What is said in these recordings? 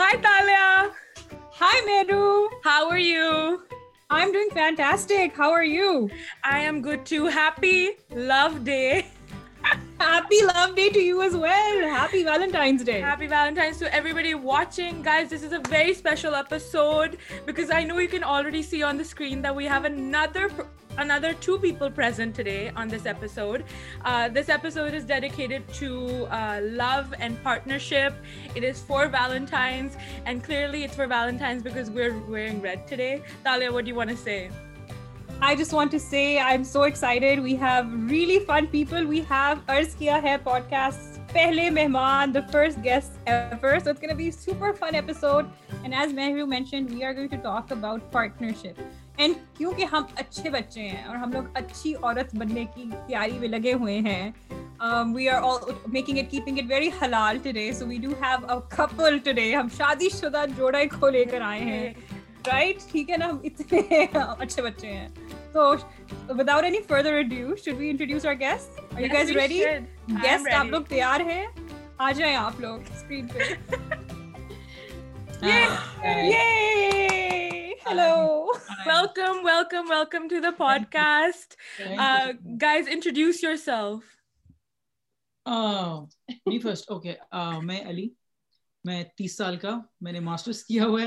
پی love day ری special episode I know you can already see on the screen اندر two people present day on this episode this episode is dedicated to love and partnership it is for Valentine's and clearly it for Valentine's we art you one see ہم اچھے بچے ہیں اور ہم لوگ اچھی عورت بننے کی تیاری میں لگے ہوئے ہیں ہم شادی شدہ جوڑے کو لے کر آئے ہیں نا ہم اتنے اچھے بچے ہیں تو میں تیس سال کا میں نے ماسٹرس کیا ہوا ہے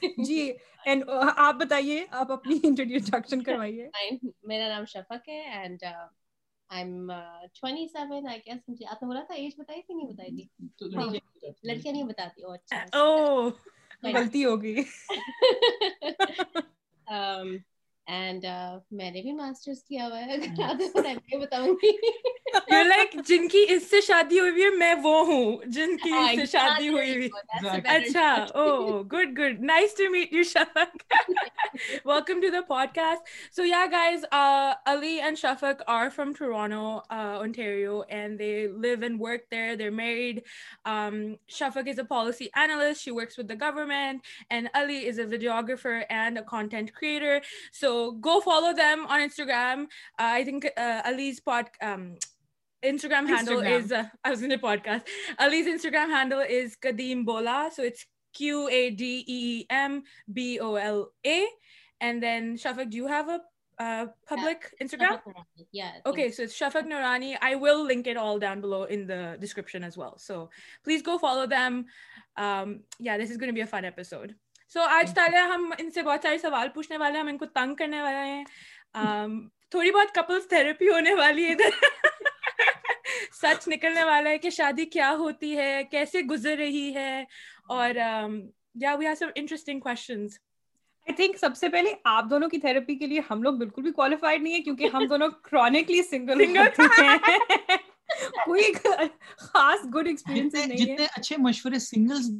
جی آپ آپ بتائیے اپنی انٹروڈکشن کروائیے میرا نام شفق ہے لڑکیاں نہیں بتاتی اچھا، اچھا۔ ہو گئی Uh, میں نے بھی Ali and Shafaq Shafaq are from is a policy analyst she works with the government and Ali is a videographer and a content creator go follow them آنسٹاگرامزرام ہینڈلکرفق نورانیز گو فالو دیم یا this is going bad so آج تالیہ ہم ان سے بہت سارے سوال پوچھنے والے ہیں ہم ان کو تنگ کرنے والے ہیں تھوڑی بہت کپلس تھراپی ہونے والی ہے ادھر سچ نکلنے والا ہے کہ شادی کیا ہوتی ہے کیسے گزر رہی ہے اور یا we have some interesting questions I think سب سے پہلے آپ دونوں کی تھراپی کے لیے ہم لوگ بالکل بھی کوالیفائڈ نہیں ہے کیونکہ ہم دونوں کرونکلی سنگل کوئی خاص گڈ ایکسپیرینس جتنے اچھے مشورے سنگلس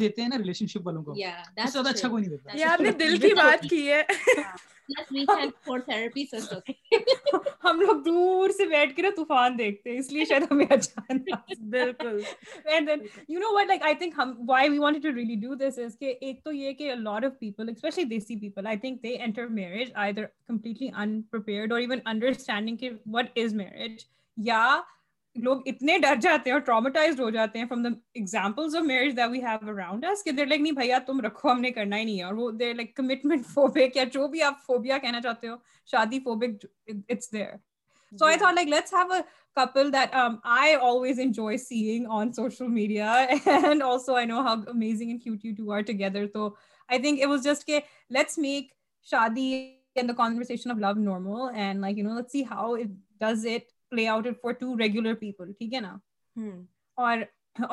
دیتے ہیں نا ریلیشن شپ والوں کو زیادہ اچھا کوئی نہیں دیتا یہ آپ نے دل کی بات کی ہے ہم لوگ دور سے بیٹھ کے نا طوفان دیکھتے ہیں اس لیے شاید ہمیں اچانک بالکل and then you know what like I think ہم why we want to really do this is کہ ایک تو یہ کہ lot of people especially desi people I think they inter marriage I there completely in اور ایون انڈرسٹینڈنگ کہ what is marriage یا لوگ اتنے ڈر جاتے ہیں اور ٹراماٹائز ہو جاتے ہیں from the example of marriage that we have around us کہ دیر لائک نہیں بھیا تم رکھو ہم نے کرنا ہی نہیں ہے اور وہ دیر لائک کمٹمنٹ فوبک یا جو بھی آپ فوبیا کہنا چاہتے ہو شادی phobic it's there so I thought like let's have a couple that I always enjoy seeing on social media and also I know how amazing and cute you two are together تو I think it was just کہ let's make شادی and the conversation of love normal and like you know let's see how it does it play out for two regular people ٹھیک ہے نا اور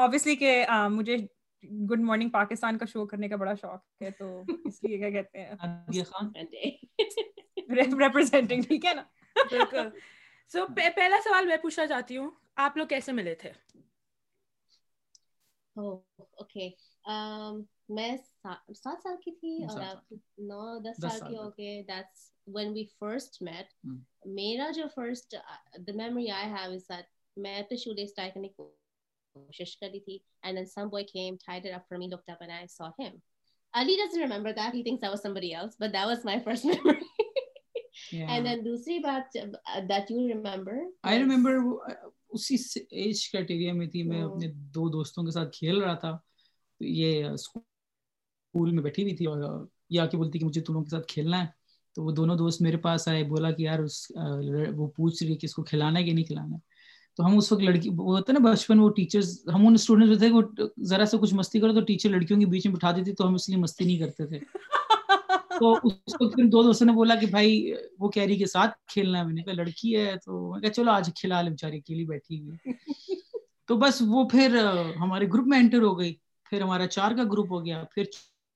obviously کہ مجھے good morning Pakistan کا show کرنے کا بڑا شوق ہے تو اس لیے کیا کہتے ہیں ریپرزینٹنگ ٹھیک ہے نا سو پہلا سوال میں پوچھنا چاہتی ہوں آپ لوگ کیسے ملے تھے اوکے oh, um, میں سات کی تھی نو دس سال دوسری دو دوستوں کے ساتھ کھیل رہا تھا یہ پول میں بیٹھی ہوئی تھی اور یہ آ کے بولتی کہ مجھے دونوں کے ساتھ کھیلنا ہے تو وہ دونوں دوست میرے پاس آئے بولا کہ یار اس وہ پوچھ رہی ہے کہ اس کو کھلانا ہے کہ نہیں کھلانا ہے تو ہم اس وقت لڑکی وہ ہوتا ہے نا بچپن وہ ٹیچر ہم ان اسٹوڈینٹس میں تھے وہ ذرا سا کچھ مستی کرو تو ٹیچر لڑکیوں کے بیچ میں بٹھا دیتی تھی تو ہم اس لیے مستی نہیں کرتے تھے تو اس وقت پھر دو دوستوں نے بولا کہ بھائی وہ کیری کے ساتھ کھیلنا ہے میں نے کہا لڑکی ہے تو میں کہا چلو آج کھلا لے بیچاری اکیلی بیٹھی ہوئی تو بس وہ پھر ہمارے گروپ میں انٹر ہو گئی پھر ہمارا چار کا گروپ ہو گیا پھر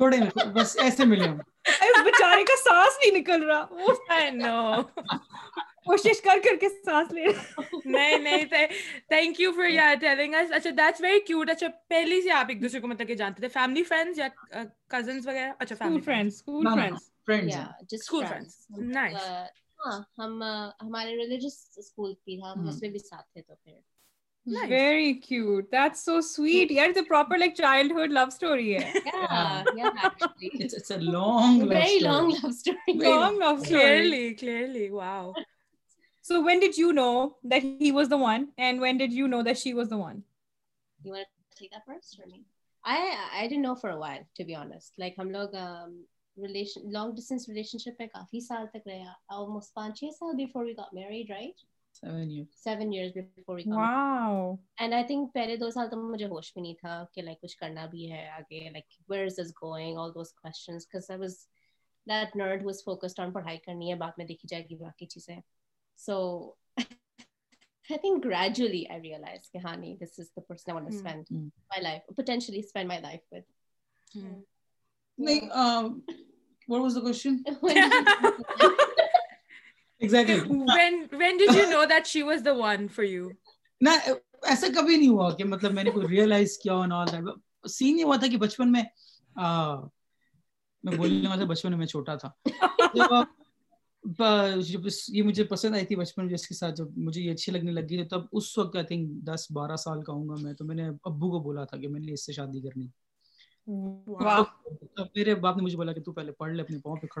تھوڑے بس ایسے ملے ہم بےچارے کا سانس نہیں نکل رہا نو کوشش کر کر کے سانس لے نہیں نہیں thank you for your telling us اچھا دیٹس ویری کیوٹ اچھا پہلے سے آپ ایک دوسرے کو مطلب کہ جانتے تھے فیملی فرینڈز یا کزنز وغیرہ اچھا family friends school friends friends just school friends nice ہاں ہم ہمارے ریلیجیس اسکول تھی ہم اس میں بھی ساتھ تھے تو پھر very cute that's so sweet یار it's proper like childhood love story ہے yeah yeah actually it's a long very long love story long love story clearly clearly wow so when did you know that he was the one and when did you know that she was the one you want to take that first or me I I didn't know for a while to be honest like ہم لوگ relation long distance relationship میں کافی سال تک رہے almost پانچ چھ سال before we got married right seven years وا اینڈ آئی تھنک پہلے دو سال تو مجھے ہوش بھی نہیں تھا کہ لائک کچھ کرنا بھی ہے آگے like where is is going all those questions cause I was that nerd was focused on پڑھائی کرنی ہے بعد میں دیکھی جائے گی باقی چیزیں so I think gradually I realise کہ ہاں نہیں this is the person I want to spend my life potentially spend my life with نہیں um what was the exactly when when did you you know that she was the one for na تو میں نے ابو کو بولا تھا کہ میں نے اس سے شادی کرنی باپ نے پڑھ لے اپنے پاؤں پہ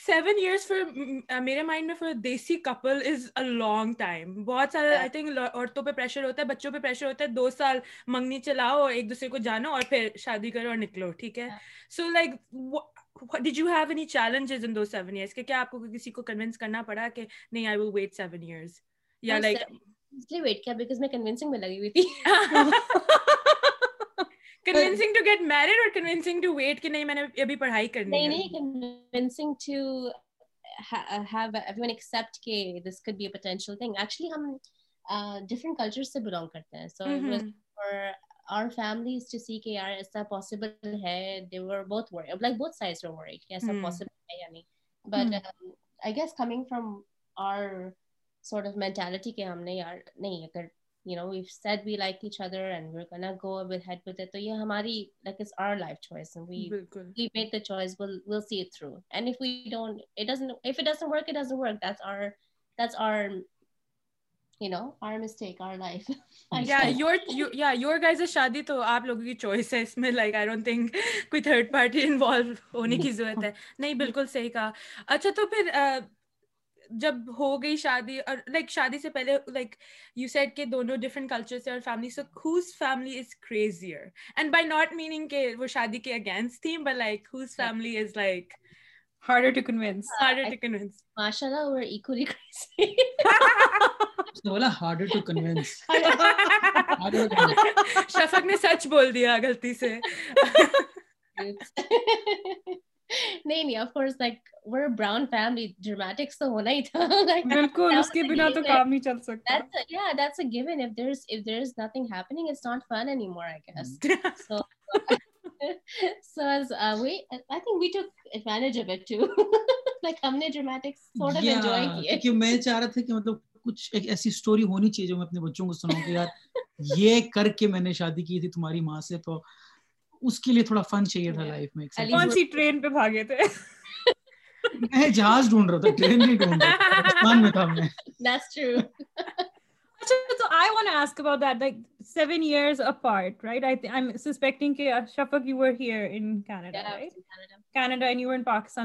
سیون ایئرس میرے مائنڈ میں desi couple is a long time بہت سارے عورتوں پہ پریشر ہوتا ہے بچوں پہ پریشر ہوتا ہے دو سال منگنی چلاؤ اور ایک دوسرے کو جانو اور پھر شادی کرو اور نکلو ٹھیک ہے so like did you have any challenges in دو سیون ایئرس کیا آپ کو کسی کو کنوینس کرنا پڑا کہ نہیں I will wait seven years یا لائک ویٹ کیا بیکاز میں میں لگی ہوئی تھی convincing to get married or convincing to wait ki nahi maine abhi padhai karni hai nahi convincing to ha have everyone accept ke this could be a potential thing actually hum uh, different cultures se belong karte hain so mm -hmm. it was for our families to see ke yaar aisa possible hai they were both worried like both sides were worried ki aisa mm. possible hai ya nahi but mm. um, i guess coming from our sort of mentality ke humne yaar nahi agar you know like each other and we we go head شادی تو آپ لوگوں کی choice ہے نہیں بالکل صحیح کہا اچھا تو پھر جب ہو گئی شادی اور لائک شادی سے پہلے لائک یو سیٹ کے دونوں ڈفرینٹ کلچر سے اور family so whose family is crazier and by not meaning کہ وہ شادی کے اگینسٹ تھیں but like whose family is like harder to convince harder to convince mashallah we're equally crazy شفق نے سچ بول دیا غلطی سے نہیں نہیں of course like our brown family dramatics تو ہونا ہی تھا بالکل اس کے بنا تو کام نہیں چل سکتا دیٹس یا that's a given if there is if there is nothing happening it's not fun any more I guess so so us we I think we took advantage of it to like ہم نے dramatics sort of enjoy کیے کیونکہ میں چاہ رہا تھا کہ مطلب کچھ ایک ایسی سٹوری ہونی چاہیے جو میں اپنے بچوں کو سناؤں کہ یار یہ کر کے میں نے شادی کی تھی تمہاری ماں سے تو اس کے لیے تھوڑا فن چاہیے تھا لائف میں کون سی ٹرین پہ بھاگے تھے میں جہاز ڈھونڈ رہا تھا ٹرین نہیں ڈھونڈ رہا پاکستان میں تھا میں that's true اچھا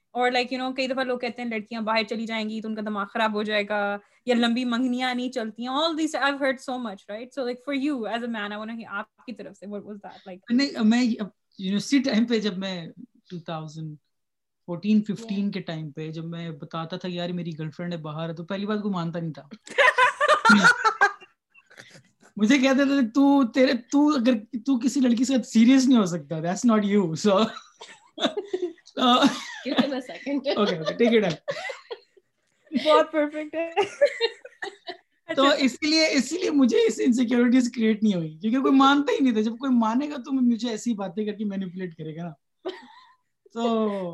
اور لائک یو نو کئی دفعہ لوگ کہتے ہیں لڑکیاں باہر چلی جائیں گی تو ان کا دماغ خراب ہو جائے گا یا لمبی منگنیاں نہیں چلتی ہیں جب میں بتاتا تھا یار میری گرل فرینڈ ہے باہر تو پہلی بات کو مانتا نہیں تھا مجھے کہتے تھے کسی لڑکی سے سیریس نہیں ہو سکتا Uh, give him a second okay okay take your time بہت پرفیکٹ ہے تو اسی لیے اسی لیے مجھے اس انسیکیورٹیز کریٹ نہیں ہوئی کیونکہ کوئی مانتا ہی نہیں تھا جب کوئی مانے گا تو مجھے ایسی باتیں کر کے مینیپولیٹ کرے گا نا تو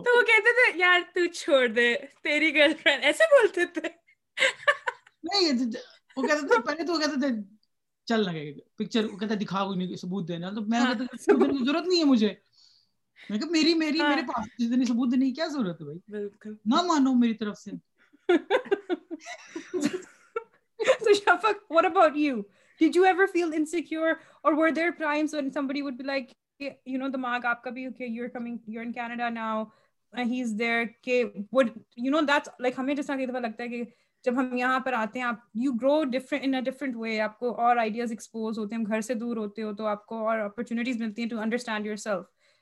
تو وہ کہتے تھے یار تو چھوڑ دے تیری گرل فرینڈ ایسے بولتے تھے نہیں وہ کہتے تھے پہلے تو وہ کہتے تھے چل لگے پکچر وہ کہتا دکھا کوئی نہیں ثبوت دینا تو میں کہتا ضرورت نہیں ہے مجھے ہاں۔ کیا ضرورت ہمیں جیسا کہ جب ہم یہاں پر آتے ہیں آپ یو گروٹ وے آپ کو اور آئیڈیاز ایکسپوز ہوتے ہیں گھر سے دور ہوتے ہو تو آپ کو اور اپرچونیٹیز ملتی ہیں to understand yourself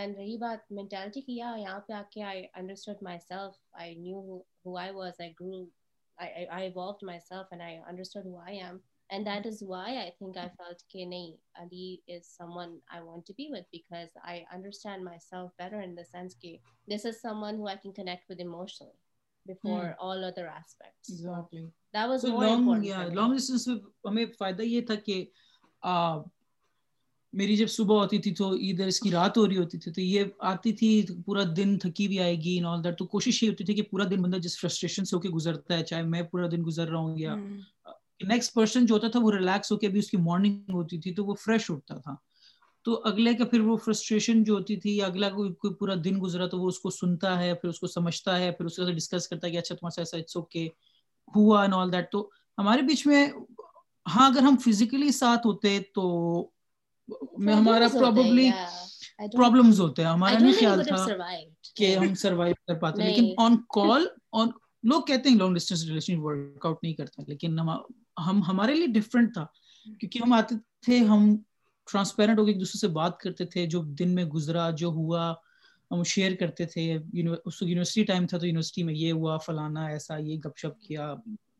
and رہی بات مینٹیلٹی کی یا یہاں پہ آ کے I understand myself I knew who I was I grow I evolved myself and I understand who I am and that is why I think I felt کہ نہیں Ali is someone I want to be with because I understand myself better in the sense کہ this is someone who I can connect with emotion before all other aspects long distance ہمیں فائدہ یہ تھا کہ میری جب صبح ہوتی تھی تو ادھر اس کی رات ہو رہی ہوتی تھی تو یہ آتی تھی پورا دن تھکی بھی آئے گی ان آل دیٹ تو کوشش یہ ہوتی تھی کہ پورا دن بندہ جس فرسٹریشن سے ہو کے گزرتا ہے چاہے میں پورا دن گزر رہا ہوں یا نیکسٹ پرسن جو ہوتا تھا وہ ریلیکس ہو کے بھی اس کی مارننگ ہوتی تھی تو وہ فریش اٹھتا تھا تو اگلے کا پھر وہ فرسٹریشن جو ہوتی تھی اگلا کوئی پورا دن گزرا تو وہ اس کو سنتا ہے پھر اس کو سمجھتا ہے پھر اس کے ساتھ ڈسکس کرتا ہے کہ اچھا تمہارا ایسا اٹس اوکے ہوا اینڈ آل دیٹ تو ہمارے بیچ میں ہاں اگر ہم فزیکلی ساتھ ہوتے تو میں ہمارا پرابلی پرابلمز ہوتے ہیں ہمارا نہیں خیال تھا کہ ہم سروائیو کر پاتے لیکن آن کال آن لوگ کہتے ہیں long distance relation work out نہیں کرتا لیکن ہم ہمارے لیے ڈفرینٹ تھا کیونکہ ہم آتے تھے ہم ٹرانسپیرنٹ ہو کے ایک دوسرے سے بات کرتے تھے جو دن میں گزرا جو ہوا ہم شیئر کرتے تھے اس یونیورسٹی ٹائم تھا تو یونیورسٹی میں یہ ہوا فلانا ایسا یہ گپ شپ کیا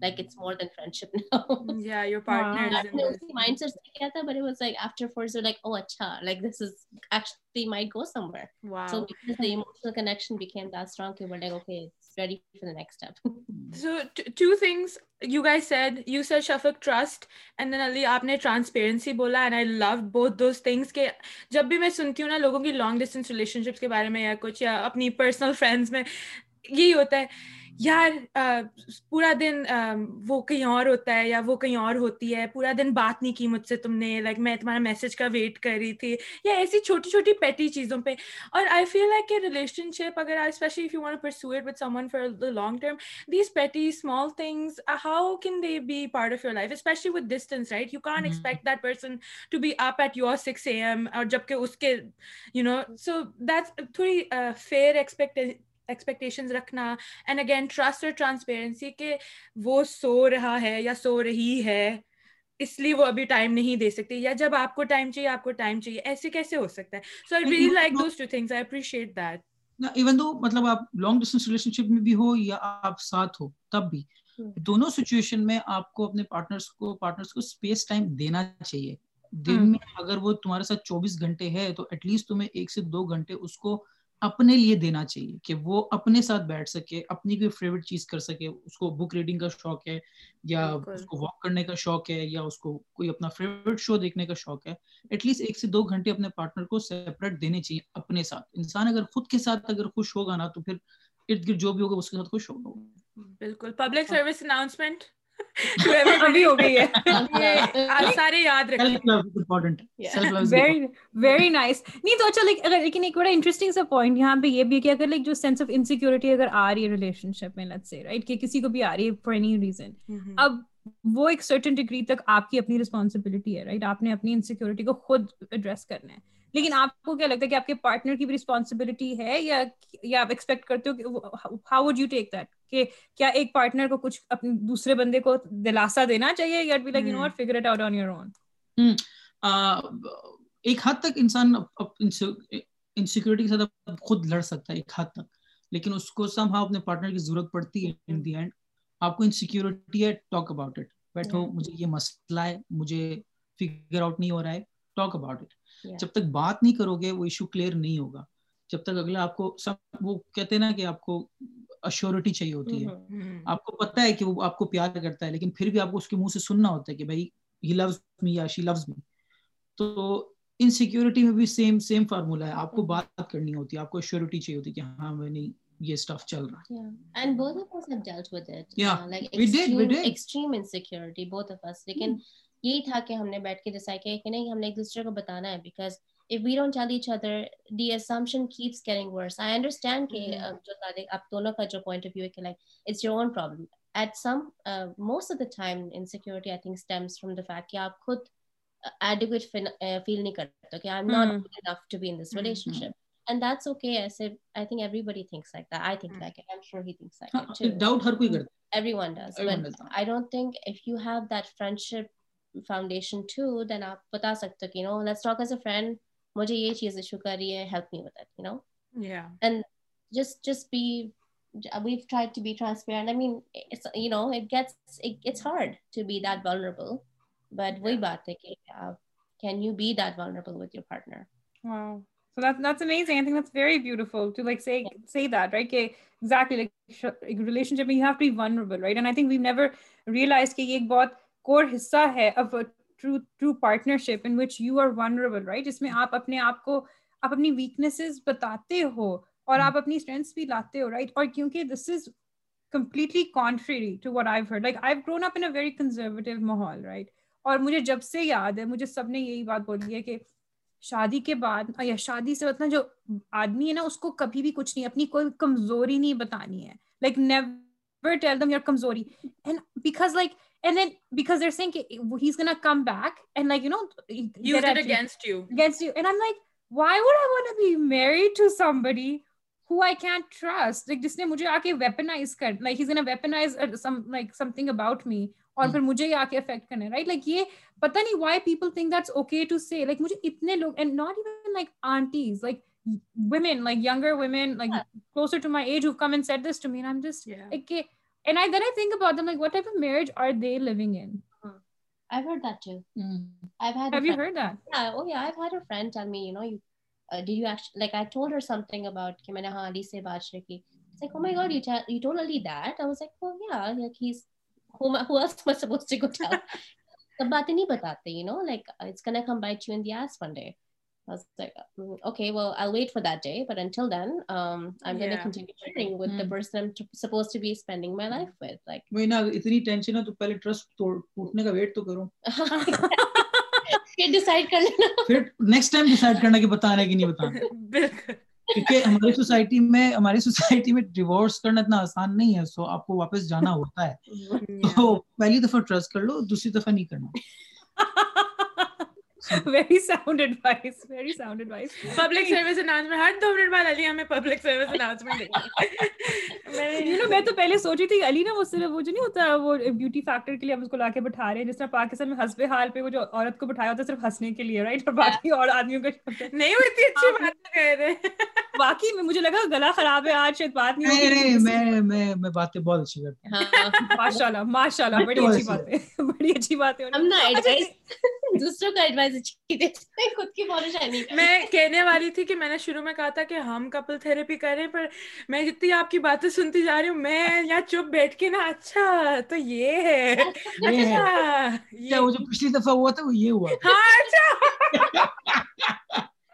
جب بھی میں لوگوں کی لانگ ڈسٹینس ریلیشن کے بارے میں یا کچھ یا اپنی پرسنل فرینڈس میں یہی ہوتا ہے یار پورا دن وہ کہیں اور ہوتا ہے یا وہ کہیں اور ہوتی ہے پورا دن بات نہیں کی مجھ سے تم نے لائک میں تمہارا میسج کا ویٹ کر رہی تھی یا ایسی چھوٹی چھوٹی پیٹی چیزوں پہ اور آئی فیل لائک کہ ریلیشن شپ اگر it with someone for long term these petty small things how can they be part of your life especially with distance right you can't expect that person to be up at your six A M اور جبکہ اس کے you know so that's تھوڑی fair expect expectations رکھنا and again trust اور transparency کہ وہ سو رہا ہے یا سو رہی ہے اس لیے وہ ابھی ٹائم نہیں دے سکتے یا جب آپ کو ٹائم چاہیے آپ کو ٹائم چاہیے ایسے کیسے ہو سکتا ہے so I really like those two things I appreciate that even though مطلب آپ لانگ ڈسٹینس ریلیشن شپ میں بھی ہو یا آپ ساتھ ہو تب بھی hmm. دونوں سچویشن میں آپ کو اپنے پارٹنرس کو پارٹنرس کو اسپیس ٹائم دینا چاہیے دن hmm. میں اگر وہ تمہارے ساتھ چوبیس گھنٹے ہے تو ایٹ لیسٹ تمہیں ایک سے دو گھنٹے اس کو اپنے لیے دینا چاہیے کہ وہ اپنے ساتھ بیٹھ سکے اپنی کوئی فیوریٹ چیز کر سکے اس کو بک ریڈنگ کا شوق ہے یا اس کو واک کرنے کا شوق ہے یا اس کو کوئی اپنا فیوریٹ شو دیکھنے کا شوق ہے ایٹ لیسٹ ایک سے دو گھنٹے اپنے پارٹنر کو سیپریٹ دینے چاہیے اپنے ساتھ انسان اگر خود کے ساتھ اگر خوش ہوگا نا تو پھر ارد گرد جو بھی ہوگا اس کے ساتھ خوش ہوگا بالکل پبلک سروس اناؤنسمنٹ سارے یاد نائس نہیں تو اچھا لیکن ایک بڑا انٹرسٹنگ سا پوائنٹ یہاں پہ یہ بھی ہے کہ شپ میں کسی کو بھی آ رہی ہے اپنی ریسپانسبلٹی ہے رائٹ آپ نے اپنی انسیکیورٹی کو خود ایڈریس کرنا ہے لیکن آپ کو کیا لگتا ہے کہ آپ کے پارٹنر کی بھی رسپانسبلٹی ہے یا یا آپ ایکسپیکٹ کرتے ہو کہ how would you take that کہ کیا ایک پارٹنر کو کچھ اپنے دوسرے بندے کو دلاسا دینا چاہیے یا بی لائک یو نو اور figure it out on your own ایک حد تک انسان انسیکیورٹی کے ساتھ خود لڑ سکتا ہے ایک حد تک لیکن اس کو سم ہاؤ اپنے پارٹنر کی ضرورت پڑتی ہے ان دی اینڈ آپ کو انسیکیورٹی ہے ٹاک اباؤٹ اٹ بیٹھو مجھے یہ مسئلہ ہے مجھے فگر آؤٹ نہیں ہو رہا ہے ٹاک اباؤٹ اٹ جب تک بات نہیں کرو گے وہ ایشو کلیئر نہیں ہوگا جب تک اگلا آپ کو سب وہ کہتے ہیں نا کہ آپ کو اشورٹی چاہیے ہوتی ہے mm-hmm, mm-hmm. آپ کو پتا ہے کہ وہ آپ کو پیار کرتا ہے لیکن پھر بھی آپ کو اس کے منہ سے سننا ہوتا ہے کہ بھائی ہی لوز می یا شی لوز می تو ان سیکیورٹی میں بھی سیم سیم فارمولا ہے آپ کو mm-hmm. بات کرنی ہوتی ہے آپ کو اشورٹی چاہیے ہوتی ہے کہ ہاں میں نہیں یہ سٹف چل رہا ہے and both of us have dealt with it yeah uh, like we did we did extreme insecurity both of us hmm. لیکن mm. یہی تھا کہ ہم نے بیٹھ کے ڈیسائڈ کیا کہ نہیں ہم نے ایک دوسرے کو بتانا ہے because if we don't tell each other the assumption keeps caring worse I understand کہ mm-hmm. uh, جو لائک اپ دونوں کا جو پوائنٹ آف ویو ہے کہ like it's your own problem at some most of the time insecurity I think stems from the fact کہ آپ خود ایڈیکویٹ uh, فیل uh, نہیں کرتے کہ I am not enough to be in this relationship and that's okay as if I think everybody thinks like that I think like I am sure he thinks like doubt ہر کوئی کرتا everyone does but I don't think if you have that friendship foundation to then آپ بتا سکتے ہو کہ no let's talk as a friend مجھے یہ چیز ایشو کر رہی ہے help me with you know and just just be we've tried to be transparent i mean it's you know it gets it, it's hard to be that وہی بات ہے کہ can you be that vulnerable with your partner so that's that's amazing i think that's very beautiful to like say yeah. say that right okay, exactly like relationship you have to be vulnerable right and i think we've never realized کہ یہ ایک بہت core حصہ ہے اب true true partnership in which you are vulnerable right جس میں آپ اپنے آپ کو آپ اپنی ویکنیسز بتاتے ہو اور آپ اپنی اسٹرینتھس بھی لاتے ہو رائٹ اور کیونکہ this is completely contrary to what I heard like I grown up in a very conservative ماحول رائٹ اور مجھے جب سے یاد ہے مجھے سب نے یہی بات بولی ہے کہ شادی کے بعد یا شادی سے اتنا جو آدمی ہے نا اس کو کبھی بھی کچھ نہیں اپنی کوئی کمزوری نہیں بتانی ہے like never tell them your کمزوری and because like and then because they're thinking he's gonna come back and like you know use it against you you against you and i'm like why would i want to be married to somebody who i can't trust like jis name would you weaponize kar like he's gonna weaponize uh, some like something about me اور پھر مجھے یہ آ کے effect کرنا ہے right like یہ پتہ نہیں why people think that's okay to say like مجھے اتنے لوگ and not even like aunties like women like younger women like yeah. closer to my age who've come and said this to me and i'm just yeah. like and I then I think about them like what type of marriage are they living in I've heard that too mm. I've had have you friend. heard that yeah oh yeah I've had a friend tell me you know you uh, did you actually like I told her something about it's like oh my god you tell you told Ali that I was like well yeah like he's who, who else am I supposed to go tell you know like it's gonna come bite you in the ass one day ہماری آسان نہیں ہے تو پہلی دفعہ trust کر لو دوسری نہیں کرنا very very sound sound advice advice public public service service announcement announcement ہر دو منٹ بعد علی ہمیں میں تو پہلے سوچی تھی علی نا وہ صرف وہ جو نہیں ہوتا وہ بیوٹی فیکٹر کے لیے ہم اس کو لا کے بٹھا رہے ہیں جس طرح پاکستان میں حسب حال پہ وہ جو عورت کو بٹھایا ہوتا ہے صرف ہنسنے کے لیے رائٹ اور باقی اور آدمیوں کا نہیں اڑتی اچھی بات کہہ رہے واقعی میں مجھے لگا گلا خراب ہے آج شاید بات نہیں میں میں میں باتیں بہت اچھی کرتی ہوں ہاں۔ ماشاء اللہ ماشاء اللہ بڑی اچھی بات ہے بڑی اچھی بات ہے ہم نا ایڈوائز دوسروں کا ایڈوائز اچھی دیتے ہیں خود کی پالش میں کہنے والی تھی کہ میں نے شروع میں کہا تھا کہ ہم کپل تھراپی کریں پر میں جتنی آپ کی باتیں سنتی جا رہی ہوں میں یا چپ بیٹھ کے نا اچھا تو یہ ہے اچھا۔ اچھا، یہ جو پچھلی دفعہ ہوا تھا وہ یہ ہوا ہاں اچھا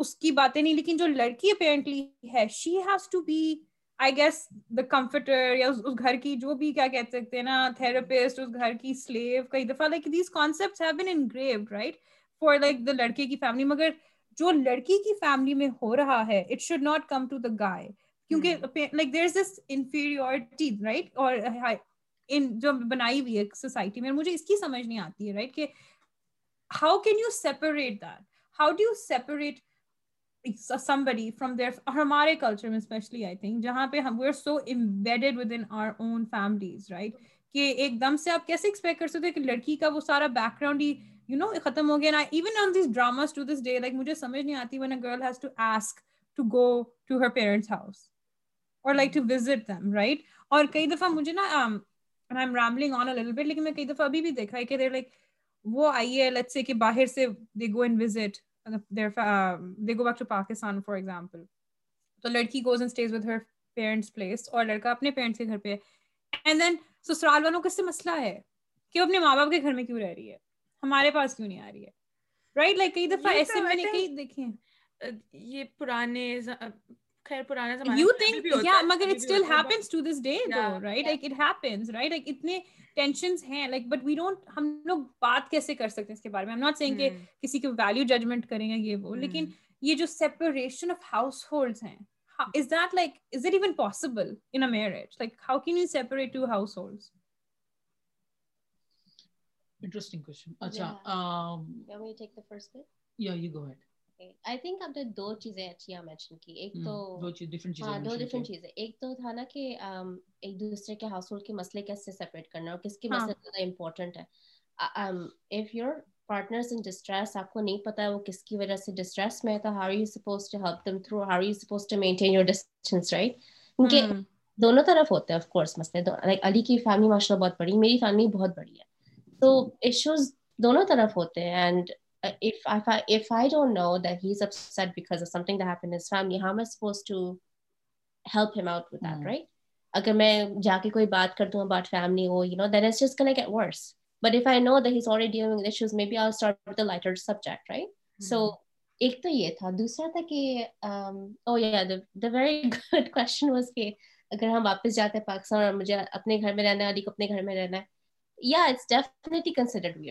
اس کی باتیں نہیں لیکن جو لڑکی اپیرنٹلی ہے she has to be I guess the comforter یا اس گھر کی جو بھی کیا کہہ سکتے ہیں نا تھراپسٹ اس گھر کی سلیو کئی دفعہ like these concepts have been ingrained right for like the لڑکے کی فیملی مگر جو لڑکی کی فیملی میں ہو رہا ہے it should not come to the guy کیونکہ like there is this inferiority right اور جو بنائی ہوئی ہے سوسائٹی میں مجھے اس کی سمجھ نہیں آتی ہے رائٹ کہ how can you separate that how do you separate somebody from their Ahmadi culture, especially, I think, جہاں پہ ہم we're so embedded within our own families, right? کہ ایک دم سے آپ کیسے ایکسپیکٹ کر سکتے ہیں کہ لڑکی کا وہ سارا بیک گراؤنڈ ہی یو نو ختم ہو گیا even on these dramas to this day like مجھے سمجھ نہیں آتی when a girl has to ask to go to her parents' house or like to visit them, right? اور کئی دفعہ مجھے نا um, and I'm rambling on a little bit لیکن میں کئی دفعہ ابھی بھی دیکھا ہے کہ they're like وہ آئی ہے let's say کہ باہر سے they go and visit they go back to Pakistan for example تو لڑکی goes and stays with her parents place اور لڑکا اپنے پیرنٹس کے گھر پہ اینڈ دین سسرال والوں کا اس سے مسئلہ ہے کہ وہ اپنے ماں باپ کے گھر میں کیوں رہ رہی ہے ہمارے پاس کیوں نہیں آ رہی ہے رائٹ لائک کئی دفعہ ایسے میں نے کئی دیکھے یہ پرانے خیر پرانے زمانے یو تھنک یا مگر it still happens to this day do right like it happens right like اتنے ٹینشنز ہیں لائک بٹ وی ڈونٹ ہم لوگ بات کیسے کر سکتے ہیں اس کے بارے میں ایم ناٹ سیئنگ کہ کسی کے ویلیو ججمنٹ کریں گے یہ وہ لیکن یہ جو سیپریشن اف ہاؤس ہولڈز ہیں is that like is it even possible in a marriage like how can you separate two households interesting question اچھا um you me take the first but یا you go ahead I think آپ آپ نے دو دو چیزیں چیزیں اچھی یہاں mention کی کی ایک ایک ایک تو تو تو ہاں تھا نا کہ دوسرے کے کے کے ہاؤس ہولڈ مسئلے مسئلے کیسے کرنا اور کس کس زیادہ امپورٹنٹ ہے ہے your your partners in distress distress کو نہیں پتا وہ وجہ سے میں how how you you suppose suppose to to help them through maintain distance right دونوں طرف ہوتے ہیں آف کورس مسئلے لائک علی کی فیملی فیملی ماشاء اللہ بہت بہت بڑی بڑی میری ہے تو ایشوز دونوں طرف ہوتے ہیں اینڈ اگر ہم واپس جاتے ہیں پاکستان اور یاز ناپور آفٹرڈرسٹینڈ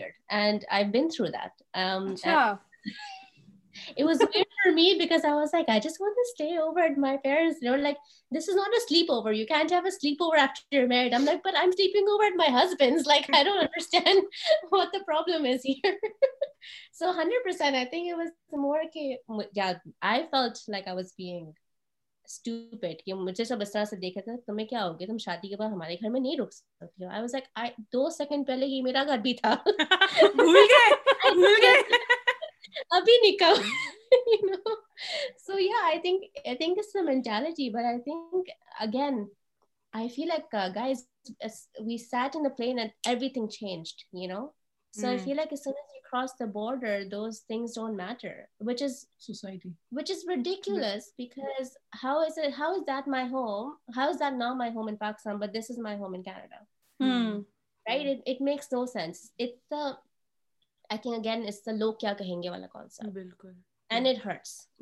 سوڈریڈ مجھے سب اس طرح سے دیکھا تھا تمہیں کیا تم شادی کے بعد ہمارے گھر میں نہیں رک دو سیکنڈ پہلے میرا گھر بھی تھا ابھی رو سیکٹ اگینٹری but this is my home انڈاس اگین لوگ کیا کہیں گے وہاں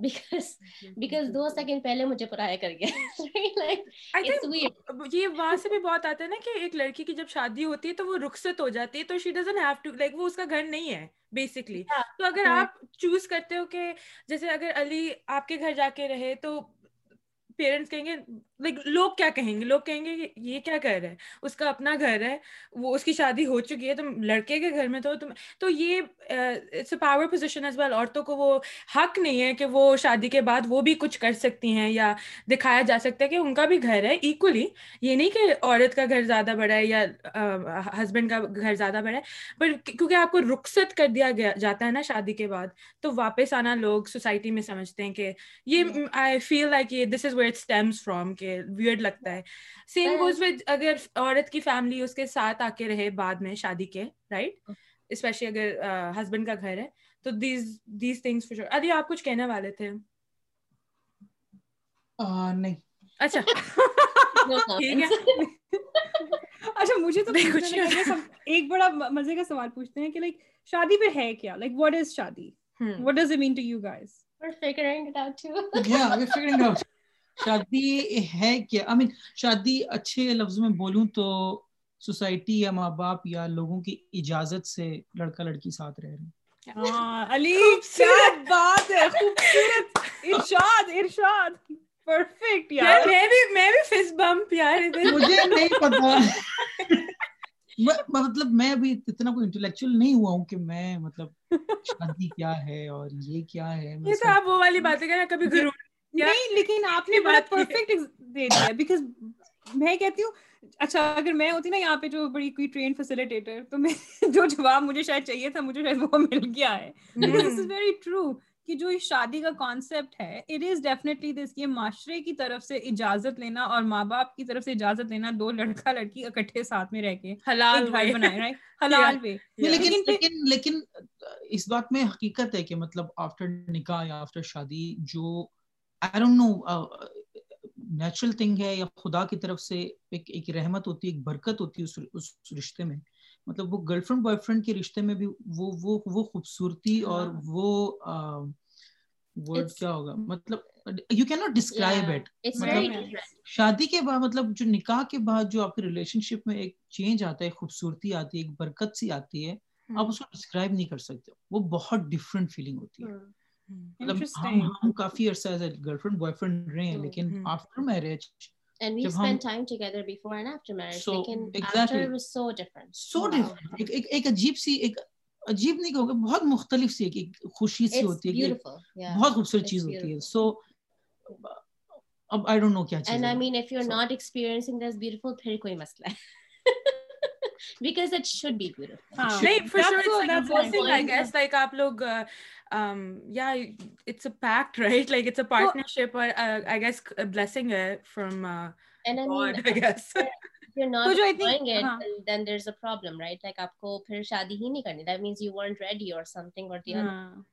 سے بھی بہت آتا ہے نا کہ ایک لڑکی کی جب شادی ہوتی ہے تو وہ رخصت ہو جاتی ہے تو اس کا گھر نہیں ہے بیسکلی تو اگر آپ چوز کرتے ہو کہ جیسے اگر علی آپ کے گھر جا کے رہے تو پیرنٹس کہیں گے لائک لوگ کیا کہیں گے لوگ کہیں گے کہ یہ کیا کر رہا ہے اس کا اپنا گھر ہے وہ اس کی شادی ہو چکی ہے تم لڑکے کے گھر میں تو تم تو یہ it's a power position as well عورتوں کو وہ حق نہیں ہے کہ وہ شادی کے بعد وہ بھی کچھ کر سکتی ہیں یا دکھایا جا سکتا ہے کہ ان کا بھی گھر ہے ایکولی یہ نہیں کہ عورت کا گھر زیادہ بڑا ہے یا ہسبینڈ کا گھر زیادہ بڑا ہے بٹ کیونکہ آپ کو رخصت کر دیا گیا جاتا ہے نا شادی کے بعد تو واپس آنا لوگ سوسائٹی میں سمجھتے ہیں کہ یہ آئی فیل لائک یہ دس از وی فیملی اس کے کے کے ساتھ آ رہے بعد میں شادی رائٹ اسپیشلی اگر ہسبینڈ کا گھر ہے تو تو آپ کچھ کہنے والے تھے اچھا. اچھا مجھے ایک بڑا مزے کا سوال پوچھتے ہیں کہ لائک شادی پہ ہے کیا لائک واٹ از شادی واٹ ڈز اے out. شادی ہے کیا آئی مین شادی اچھے لفظ میں بولوں تو سوسائٹی یا ماں باپ یا لوگوں کی اجازت سے لڑکا لڑکی ساتھ ہاں، مجھے نہیں پتا مطلب میں ابھی اتنا کوئی انٹلیکچوئل نہیں ہوا ہوں کہ میں مطلب شادی کیا ہے اور یہ کیا ہے یہ تو آپ وہ والی باتیں کبھی ضرور نہیں لیکن آپ نے بڑا پرفیکٹ میں جو شادی کا کانسیپٹ ہے معاشرے کی طرف سے اجازت لینا اور ماں باپ کی طرف سے لڑکی اکٹھے ساتھ میں رہ کے لیکن اس بات میں حقیقت ہے کہ مطلب آفٹر نکاح یا آفٹر شادی جو I don't know natural thing ہے یا خدا کی طرف سے ایک ایک رحمت ہوتی ہے ایک برکت ہوتی ہے اس, اس رشتے میں مطلب وہ گرل فرینڈ بوائے فرینڈ کے رشتے میں بھی وہ وہ وہ خوبصورتی ہاں۔ اور وہ ورڈ کیا ہوگا مطلب you can not describe it شادی کے بعد مطلب جو نکاح کے بعد جو آپ کے ریلیشن شپ میں ایک چینج آتا ہے خوبصورتی آتی ہے ایک برکت سی آتی ہے ہاں۔ آپ اس کو ڈسکرائب نہیں کر سکتے وہ بہت ڈفرینٹ فیلنگ ہوتی ہے ہاں۔ Hmm. مطلب عجیب نہیں بہت مختلف سی ایک خوشی سی ہوتی ہے ہے بہت خوبصورت چیز چیز ہوتی سو اب آئی ڈونٹ نو کیا پھر کوئی مسئلہ ہے because it should be beautiful. Um, should. For that's sure, it's like that's blessing, I guess. Like, up, look, um, yeah, it's a pact, right? Like, it's a partnership, or uh, I guess, a blessing uh, from uh, and I mean, God, I guess. you're not so doing it, uh-huh. then there's a problem, right? Like, aapko phir shaadi hi nahi karni. that means you weren't ready or something, or the uh-huh. other.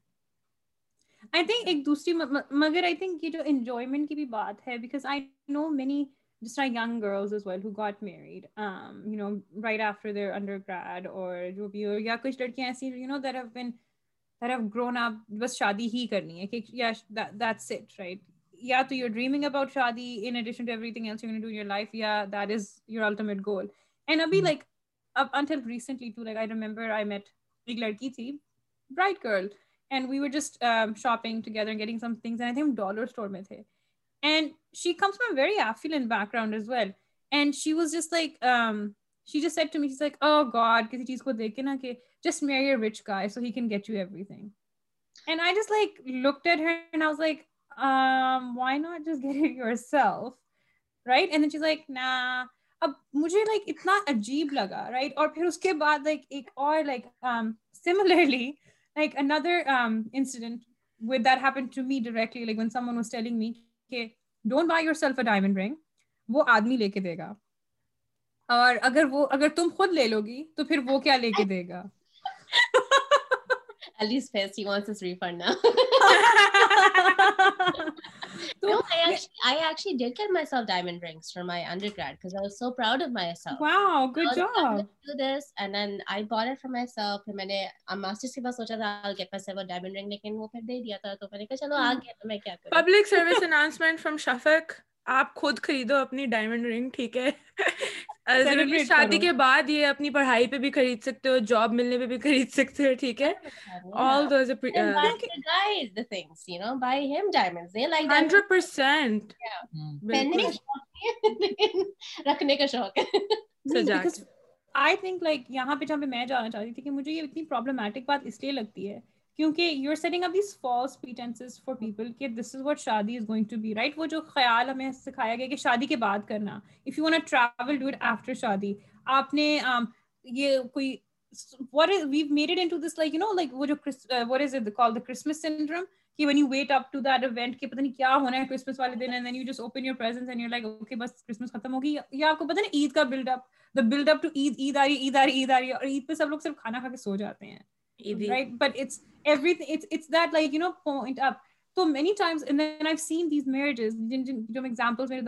I think ایک دوسری مگر I think یہ جو enjoyment کی بھی بات ہے because I know many just like young girls as well who got married, um, you know, right after their undergrad or جو بھی اور یا کچھ لڑکیاں ایسی you know that have been that have grown up بس شادی ہی کرنی ہے کہ yeah that, that's it right یا تو you're dreaming about شادی in addition to everything else you're going to do in your life yeah that is your ultimate goal and ابھی mm-hmm. like up until recently too like I remember I met ایک لڑکی تھی bright girl and we were just um, shopping together and getting some things and I think dollar store میں تھے and she comes from a very affluent background as well and she was just like um she just said to me she's like oh god just marry a rich guy so he can get you everything and i just like looked at her and i was like um why not just get it yourself right and then she's like nah اب مجھے like اتنا عجیب لگا right اور پھر اس کے بعد like ایک اور لائک سملرلی لائک اندر incident with that happen to me directly like one someone was telling me کہ don't buy yourself a diamond ring وہ آدمی لے کے دے گا اور اگر وہ اگر تم خود لے لو گی تو پھر وہ کیا لے کے دے گا so no, I actually, I actually did get myself diamond rings for my undergrad because I was so proud of myself. Wow, good so job. Like, I'm do this, and then I bought it for myself. I made a master's thesis. I thought I'll get myself a diamond ring. But then I gave it to him. So I said, "Let's go." Public service announcement from Shafiq. آپ خود خریدو اپنی diamond رنگ ٹھیک ہے شادی کے بعد یہ اپنی پڑھائی پہ بھی خرید سکتے ہو جاب ملنے پہ بھی خرید سکتے ہو ٹھیک ہے آئی تھنک لائک یہاں پہ جہاں میں جانا چاہ رہی تھی کہ مجھے یہ اتنی پرابلمٹک بات اس لیے لگتی ہے کیونکہ you are setting up these false پیٹنسز for people کہ دس از واٹ شادی is going to be right وہ جو خیال ہمیں سکھایا گیا کہ شادی کے بعد کرنا if you want travel do it after شادی آپ نے یہ کوئی what is view made it into this like you know like وہ جو what is it call the Christmas syndrome کہ when you wait up to that event کہ پتہ نہیں کیا ہونا ہے کرسمس والے دن and then you just open your presents and you like okay بس کرسمس ختم ہوگی یا آپ کو پتہ نہیں عید کا build up the build up to Eid Eid آ رہی عید آ رہی عید آ رہی اور عید پہ سب لوگ صرف کھانا کھا کے سو جاتے ہیں right right but it's it's it's everything that like like like you know point up up so many times and then i've seen these marriages examples they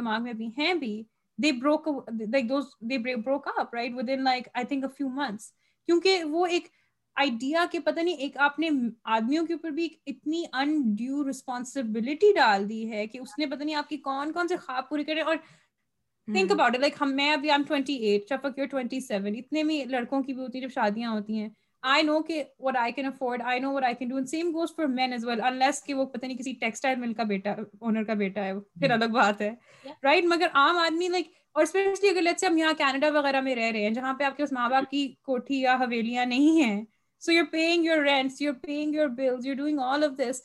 they broke broke those within i think a few months پتہ نہیں ایک آپ نے آدمیوں کے اوپر بھی اتنی انڈیو رسپانسبلٹی ڈال دی ہے کہ اس نے پتہ نہیں آپ کی کون کون سے خواب پورے کرے اور تھنک اباؤٹ میں اتنے میں لڑکوں کی بھی ہوتی ہیں جب شادیاں ہوتی ہیں آئی نو کہ what I can afford I know what I can do same goes for men as well unless کہ وہ پتہ نہیں کسی ٹیکسٹائل مل کا بیٹا اونر کا بیٹا ہے وہ پھر hmm. الگ بات ہے رائٹ مگر عام آدمی لائک اور اسپیشلی اگر لیٹ سے ہم یہاں کینیڈا وغیرہ میں رہ رہے ہیں جہاں پہ آپ کے اس ماں باپ کی کوٹھی یا حویلیاں نہیں ہیں so you paying your rents you paying your bills you doing all of this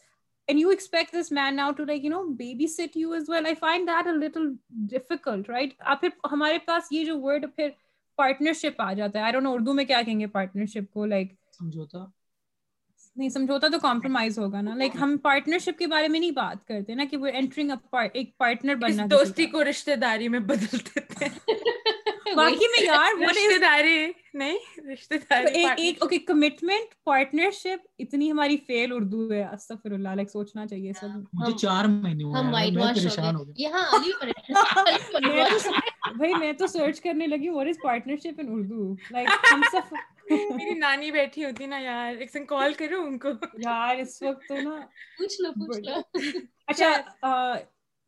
and you expect this man now to like you know babysit you as well I find that a little difficult right آپ پھر ہمارے پاس یہ جو word پھر partnership آ جاتا ہے اردو میں کیا کہیں گے پارٹنر شپ کو لائک سمجھوتا نہیں سمجھوتا تو کمپرومائز ہوگا نا لائک ہم پارٹنر شپ کے بارے میں نہیں بات کرتے نا کہ وہ انٹرنگ ایک پارٹنر بننا دوستی کو رشتے داری میں بدلتے باقی میں میں یار رشتے رشتے نہیں اوکے پارٹنرشپ اتنی ہماری فیل اردو ہے استغفر اللہ لائک سوچنا چاہیے سب مجھے مہینے ہو گئے ہم وائٹ واش یہاں علی پریشان پریشان بھائی تو سرچ کرنے لگی what is partnership in Urdu like ہم سب میری نانی بیٹھی ہوتی نا یار ایک سن کال کروں ان کو یار اس وقت تو نا پوچھ پوچھ لو لو اچھا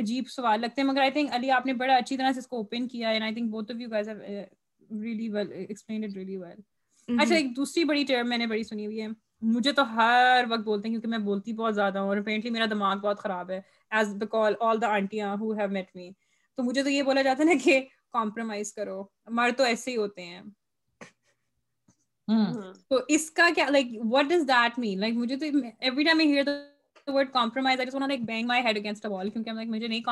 عجیب سوال لگتے ہیں مگر آئی تھنک علی آپ نے بڑا اچھی طرح سے اس کو اوپن کیا and I think both of you guys really well explain it really well اچھا ایک دوسری بڑی ٹرم میں نے بڑی سنی ہوئی ہے مجھے تو ہر وقت بولتے ہیں کیونکہ میں بولتی بہت زیادہ ہوں اور اپیرنٹلی میرا دماغ بہت خراب ہے as the call all the آنٹیاں ہو ہیو میٹ می تو مجھے تو یہ بولا جاتا ہے نا کہ کمپرومائز کرو مر تو ایسے ہی ہوتے ہیں تو اس کا کیا like what does that mean like مجھے تو ایوری ٹائم ہیئر کیونکہ کیونکہ مجھے مجھے نہیں نہیں نہیں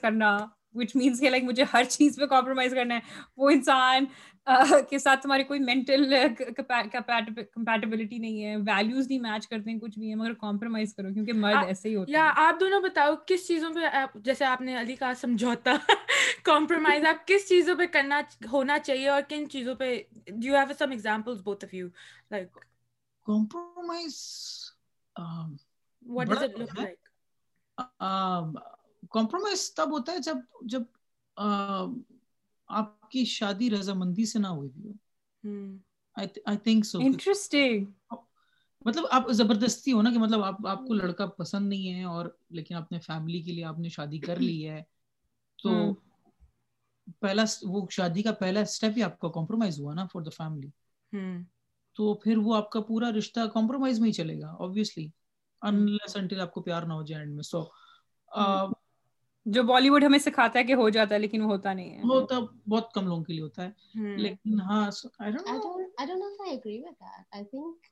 کرنا کرنا کہ ہر چیز پہ ہے ہے ہے وہ انسان کے ساتھ کوئی کرتے ہیں کچھ بھی مگر کرو مرد ایسے ہی آپ دونوں بتاؤ کس چیزوں پہ جیسے آپ نے علی کا سمجھوتا آپ کس چیزوں پہ کرنا ہونا چاہیے اور کن چیزوں پہ what does it look like جب جب آپ کی شادی رضامندی سے نہ ہو لڑکا پسند نہیں ہے اور لیکن اپنے فیملی کے لیے آپ نے شادی کر لی ہے تو پہلا وہ شادی کا پہلا کمپرومائز ہوا نا فار دا فیملی تو پھر وہ آپ کا پورا رشتہ چلے گا انلیس انٹل آپ کو پیار نہ ہو جائے اینڈ میں سو جو بالی ووڈ ہمیں سکھاتا ہے کہ ہو جاتا ہے لیکن وہ ہوتا نہیں ہے وہ بہت کم لوگوں کے لیے ہوتا ہے لیکن ہاں I don't I don't know if I agree with that I think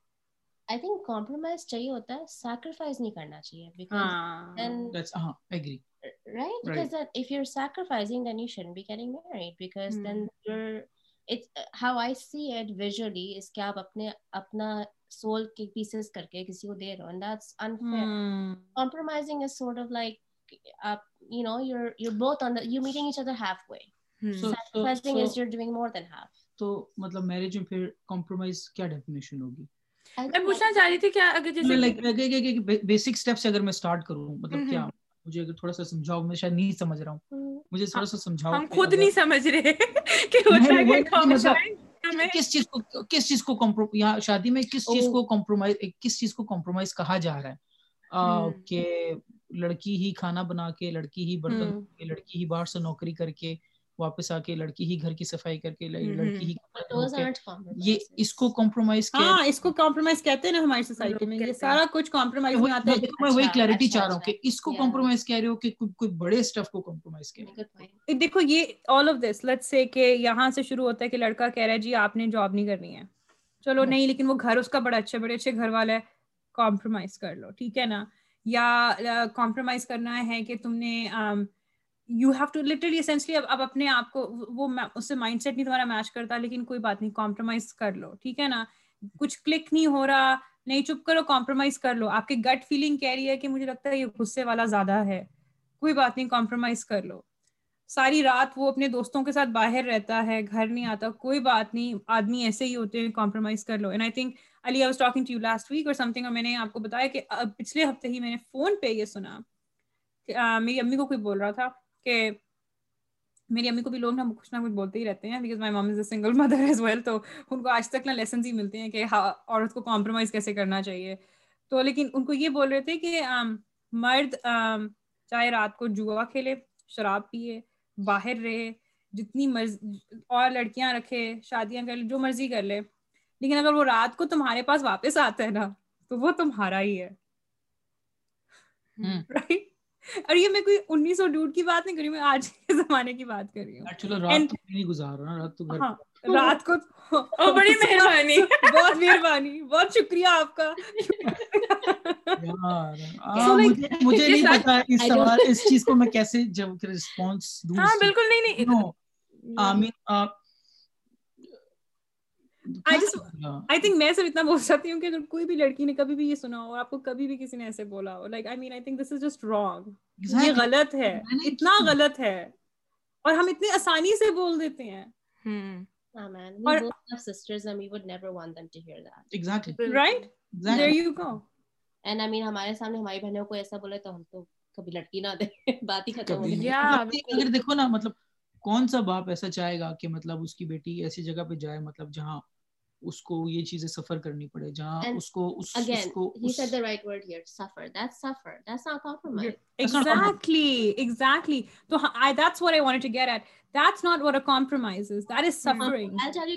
I think compromise چاہیے ہوتا ہے سیکریفائز نہیں کرنا چاہیے بیکاز ہاں دیٹس ہاں agree right because if you are sacrificing then you should be getting married because then you are it's how I see it visually اس کے اپ اپنے اپنا سول کے پیسز کر تھوڑا سا نہیں سمجھ رہا ہوں میں کس چیز کو کس چیز کو یہاں شادی میں کس چیز کو کمپرومائز کس چیز کو کمپرومائز کہا جا رہا ہے کہ لڑکی ہی کھانا بنا کے لڑکی ہی برتن لڑکی ہی باہر سے نوکری کر کے واپس آ کے کے لڑکی لڑکی ہی ہی گھر کی صفائی کر دیکھو یہاں سے شروع ہوتا ہے کہ لڑکا کہہ رہا ہے جی آپ نے جاب نہیں کرنی ہے چلو نہیں لیکن وہ گھر گھر اس کا بڑا اچھا بڑے اچھے والا ہے کمپرومائز کر لو ٹھیک ہے نا یا کمپرومائز کرنا ہے کہ تم نے یو ہیو ٹو لٹرلی اب اپنے آپ کو وہ اس سے مائنڈ سیٹ نہیں تمہارا میچ کرتا لیکن کوئی بات نہیں کمپرومائز کر لو ٹھیک ہے نا کچھ کلک نہیں ہو رہا نہیں چپ کرو کمپرومائز کر لو آپ کی گٹ فیلنگ کہہ رہی ہے کہ مجھے لگتا ہے یہ غصے والا زیادہ ہے کوئی بات نہیں کمپرومائز کر لو ساری رات وہ اپنے دوستوں کے ساتھ باہر رہتا ہے گھر نہیں آتا کوئی بات نہیں آدمی ایسے ہی ہوتے ہیں کمپرومائز کر لو and I think Ali I was talking to you last week اور سم تھنگ اور میں نے آپ کو بتایا کہ پچھلے ہفتے ہی میں نے فون پہ یہ سنا میری امی کو کوئی بول رہا تھا کہ میری امی کو بھی لوگ نا کچھ نہ کچھ بولتے ہی رہتے ہیں because my mom is a single mother as well تو ان کو آج تک نا لیسنز ہی ملتے ہیں کہ ہاں عورت کو کمپرومائز کیسے کرنا چاہیے تو لیکن ان کو یہ بول رہے تھے کہ مرد چاہے رات کو جوا کھیلے شراب پیے باہر رہے جتنی مرضی اور لڑکیاں رکھے شادیاں کر لے جو مرضی کر لے لیکن اگر وہ رات کو تمہارے پاس واپس آتا ہے نا تو وہ تمہارا ہی ہے رائٹ اور یہ میں کوئی انیس سو ڈوڈ کی کی بات بات نہیں کر رہی ہوں آج کے زمانے رات تو تو نہیں رات رات کو بڑی مہربانی بہت مہربانی بہت شکریہ آپ کا مجھے نہیں پتا اس سوال اس چیز کو میں کیسے جب دوں ہاں بالکل نہیں نہیں آمین میں صرف اتنا بول سکتی ہوں کہ اگر کوئی بھی لڑکی نے کبھی کبھی بھی بھی یہ یہ سنا ہو ہو آپ کو کو کسی نے ایسے بولا like I I mean think this is just wrong غلط غلط ہے ہے اتنا اور ہم اتنی آسانی سے بول دیتے ہیں ہمارے سامنے ہماری بہنوں ایسا بولے تو ہم تو کبھی لڑکی نہ دیں بات ہی ختم ہو گئی دیکھو نا مطلب کون سا باپ ایسا چاہے گا کہ مطلب اس کی بیٹی ایسی جگہ پہ جائے مطلب جہاں اس کو یہ چیزیں سفر کرنی پڑے جہاں اس کو that's not what a compromise compromise is is that suffering i'll tell you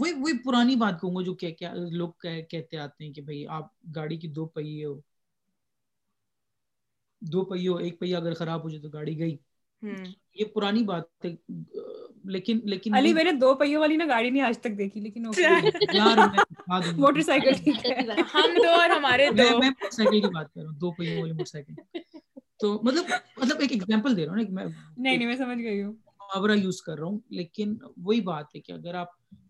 وہی وہی پرانی بات کہوں گا جو لوگ کہتے آتے ہیں کہ بھائی آپ گاڑی کی دو پہیے ہو دو پہیے ہو ایک اگر خراب ہو جائے تو گاڑی گئی موٹر سائیکل کی بات کر رہا ہوں دو والی موٹر سائیکل تو مطلب, مطلب ایگزامپل دے رہا ہوں نا میں نہیں نہیں میں وہی بات ہے کہ اگر آپ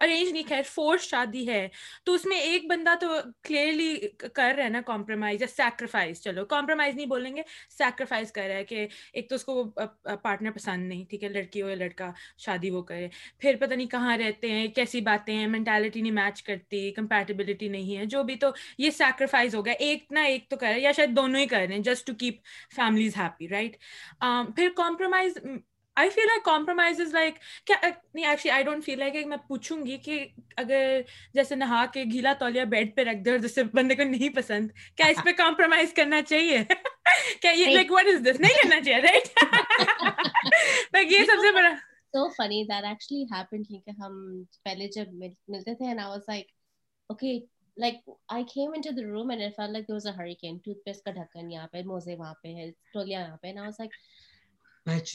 ارینج نہیں خیر فورس شادی ہے تو اس میں ایک بندہ تو کلیئرلی کر رہا ہے نا کمپرومائز یا سیکریفائز چلو کمپرومائز نہیں بولیں گے سیکریفائز کر رہا ہے کہ ایک تو اس کو پارٹنر پسند نہیں ٹھیک ہے لڑکی ہو یا لڑکا شادی وہ کرے پھر پتا نہیں کہاں رہتے ہیں کیسی باتیں ہیں مینٹیلٹی نہیں میچ کرتی کمپیٹیبلٹی نہیں ہے جو بھی تو یہ سیکریفائز ہو گیا ایک نہ ایک تو کر رہا ہے یا شاید دونوں ہی کر رہے ہیں just to keep families happy right پھر compromise I feel I compromise like کیا نہیں actually I don't feel like میں پوچھوں گی کہ اگر جیسے نہا کے گھیلا تولیا بیڈ پہ رکھ دے اور جیسے بندے کو نہیں پسند کیا اس پہ کمپرومائز کرنا چاہیے کیا یہ لائک واٹ از دس نہیں کرنا چاہیے رائٹ لائک یہ سب سے بڑا so funny that actually happened کہ ہم پہلے جب ملتے تھے and I was like okay like I came into the room and I feel like there was a hurricane toothpaste کا ڈھکن یہاں پہ موزے وہاں پہ ہے تولیا یہاں پہ اینڈ آئی واز لائک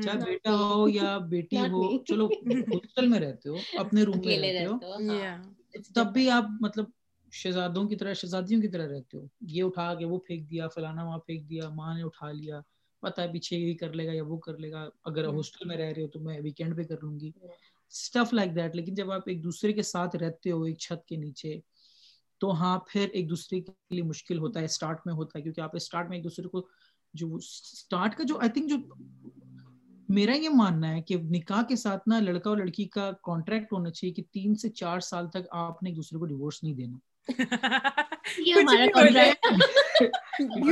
چاہے بیٹا ہو یا بیٹی ہو چلو ہاسٹل میں رہتے ہو اپنے روم میں رہتے ہو ہاں۔ تب بھی آپ مطلب شہزادوں کی طرح شہزادیوں کی طرح رہتے ہو یہ اٹھا کے وہ پھینک دیا فلانا وہاں پھینک دیا ماں نے اٹھا لیا پتا ہے پیچھے یہ کر لے گا یا وہ کر لے گا اگر ہاسٹل میں رہ رہے ہو تو میں ویکینڈ پہ کر لوں گی اسٹف لائک دیٹ لیکن جب آپ ایک دوسرے کے ساتھ رہتے ہو ایک چھت کے نیچے تو ہاں پھر ایک دوسرے کے لیے مشکل ہوتا ہے اسٹارٹ میں ہوتا ہے کیونکہ آپ اسٹارٹ میں ایک دوسرے کو جو اسٹارٹ کا جو آئی تھنک جو میرا یہ ماننا ہے کہ نکاح کے ساتھ نا لڑکا اور لڑکی کا کانٹریکٹ ہونا چاہیے کہ تین سے چار سال تک آپ نے ایک دوسرے کو ڈیوس نہیں دینا یو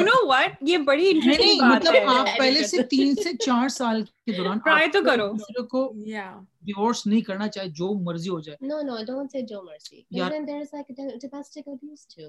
نو یہ بڑی مطلب آپ پہلے سے تین سے چار سال کے دوران ٹرائی تو کرو دوسرے کو دورانس نہیں کرنا چاہے جو مرضی ہو جائے نو نو ڈونٹ سے جو مرضی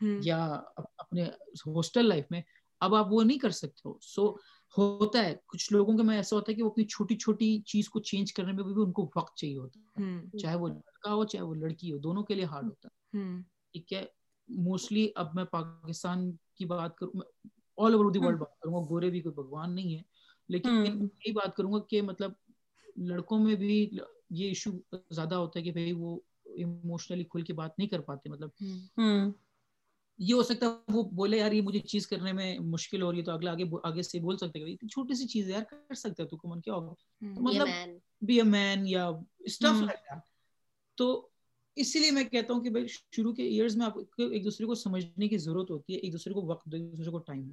یا اپنے ہاسٹل لائف میں اب آپ وہ نہیں کر سکتے ہو سو ہوتا ہے کچھ لوگوں کے میں ایسا ہوتا ہے کہ وہ اپنی چھوٹی چھوٹی چیز کو چینج کرنے میں بھی ان کو وقت چاہیے ہوتا ہے چاہے وہ لڑکا ہو چاہے وہ لڑکی ہو دونوں کے لیے ہارڈ ہوتا ہے ٹھیک ہے موسٹلی اب میں پاکستان کی بات کروں آل اوور دی ورلڈ بات کروں گا گورے بھی کوئی بھگوان نہیں ہے لیکن یہی بات کروں گا کہ مطلب لڑکوں میں بھی یہ ایشو زیادہ ہوتا ہے کہ بھائی وہ اموشنلی کھل کے بات نہیں کر پاتے مطلب یہ ہو سکتا ہے وہ بولے یار یہ مجھے چیز کرنے میں مشکل ہو رہی ہے تو اگلا آگے آگے سے بول سکتے ہیں چھوٹی سی چیز یار کر سکتا ہے تو کمن کیا ہوگا مطلب بی اے مین یا اسٹف لگتا تو اسی لیے میں کہتا ہوں کہ بھائی شروع کے ایئرز میں آپ ایک دوسرے کو سمجھنے کی ضرورت ہوتی ہے ایک دوسرے کو وقت دو ایک دوسرے کو ٹائم دو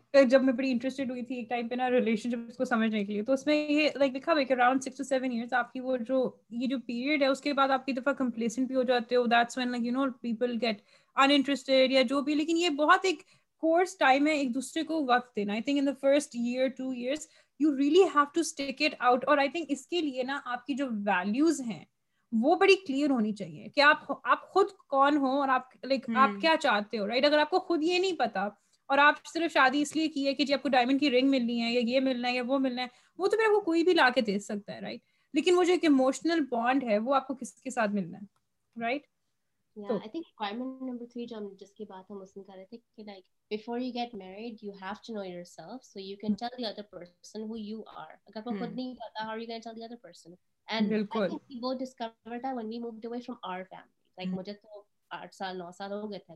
جب میں بڑی انٹرسٹیڈ ہوئی تھی ایک ٹائم پہ نا ریلیشن شپس کو سمجھنے کے لیے تو اس میں یہ لائک دیکھا around six to seven years آپ کی وہ جو یہ جو پیریڈ ہے اس کے بعد آپ کی دفعہ کمپلیسنٹ بھی ہو جاتے ہو that's when like you know people get interested یا جو بھی لیکن یہ بہت ایک کورس ٹائم ہے ایک دوسرے کو وقت دینا I think in the first year two years you have to stick it out اور آئی تھنک اس کے لیے نا آپ کی جو ویلیوز ہیں وہ بڑی کلیئر ہونی چاہیے کہ آپ آپ خود کون ہو اور آپ لائک آپ کیا چاہتے ہو رائٹ اگر آپ کو خود یہ نہیں پتا اور آپ صرف شادی اس لیے کی کی ہے ہے ہے ہے ہے ہے ہے کہ جی آپ آپ آپ کو کو کو ڈائمنڈ رنگ ملنی یا یا یہ ملنا ملنا ملنا وہ وہ وہ وہ تو پھر کوئی بھی لا کے کے دے سکتا رائٹ رائٹ لیکن جو ایک بانڈ کس ساتھ نو سال ہو گئے تھے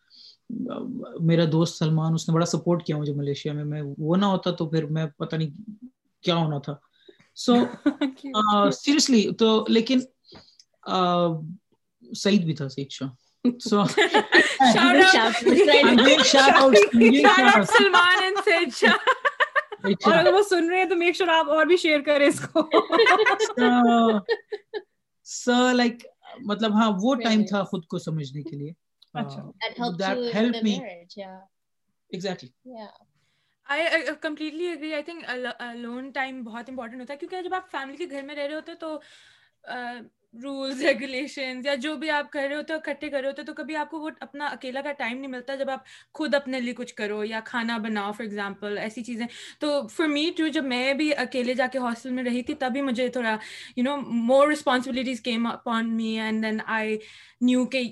میرا دوست سلمان اس نے بڑا سپورٹ کیا مجھے ملیشیا میں میں وہ نہ ہوتا تو پھر میں پتہ نہیں کیا ہونا تھا سو سیریسلی تو لیکن سعید بھی تھا سعید شاہ مطلب ہاں وہ ٹائم تھا خود کو سمجھنے کے لیے تھنک لون ٹائم بہت امپورٹنٹ ہوتا ہے جب آپ فیملی کے گھر میں رہ رہے ہوتے تو رولس ریگولیشن یا جو بھی آپ کر رہے ہوتے اکٹھے کر رہے ہوتے تو کبھی آپ کو وہ اپنا اکیلا کا ٹائم نہیں ملتا جب آپ خود اپنے لیے کچھ کرو یا کھانا بناؤ فار ایگزامپل ایسی چیزیں تو می ٹو جب میں بھی اکیلے جا کے ہاسٹل میں رہی تھی تبھی مجھے تھوڑا you know more responsibilities came upon me and then I knew کہ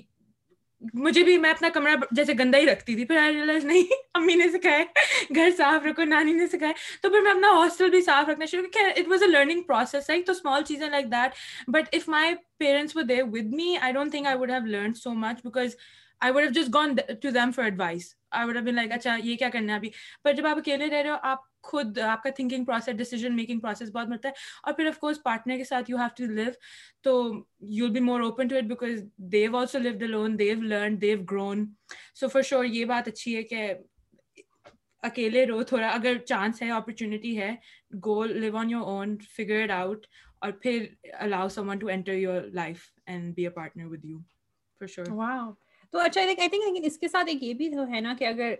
مجھے بھی میں اپنا کمرہ جیسے گندا ہی رکھتی تھی پھر نہیں امی نے سکھایا گھر صاف رکھو نانی نے سکھایا تو پھر میں اپنا ہاسٹل بھی صاف رکھنا شروع کیا it was a learning process like تو اسمال چیزیں like that but if my parents with me I don't think I would have learn so much because I would have just gone to them for advice I would been like اچھا یہ کیا کرنا ہے ابھی پر جب آپ اکیلے رہ رہے ہو آپ خود آپ کا thinking process decision making process بہت ملتا ہے اور پھر آف کورس پارٹنر کے ساتھ یو ہیو ٹو لیو تو you will be more open to it because Dev also leave the loan Dev learn Dev grown so for sure یہ بات اچھی ہے کہ اکیلے رہو تھوڑا اگر چانس ہے اپرچونیٹی ہے go live on your own figure it out اور پھر allow someone to enter your life and be a partner with you for sure تو اچھا اس کے ساتھ ایک یہ بھی ہے نا کہ اگر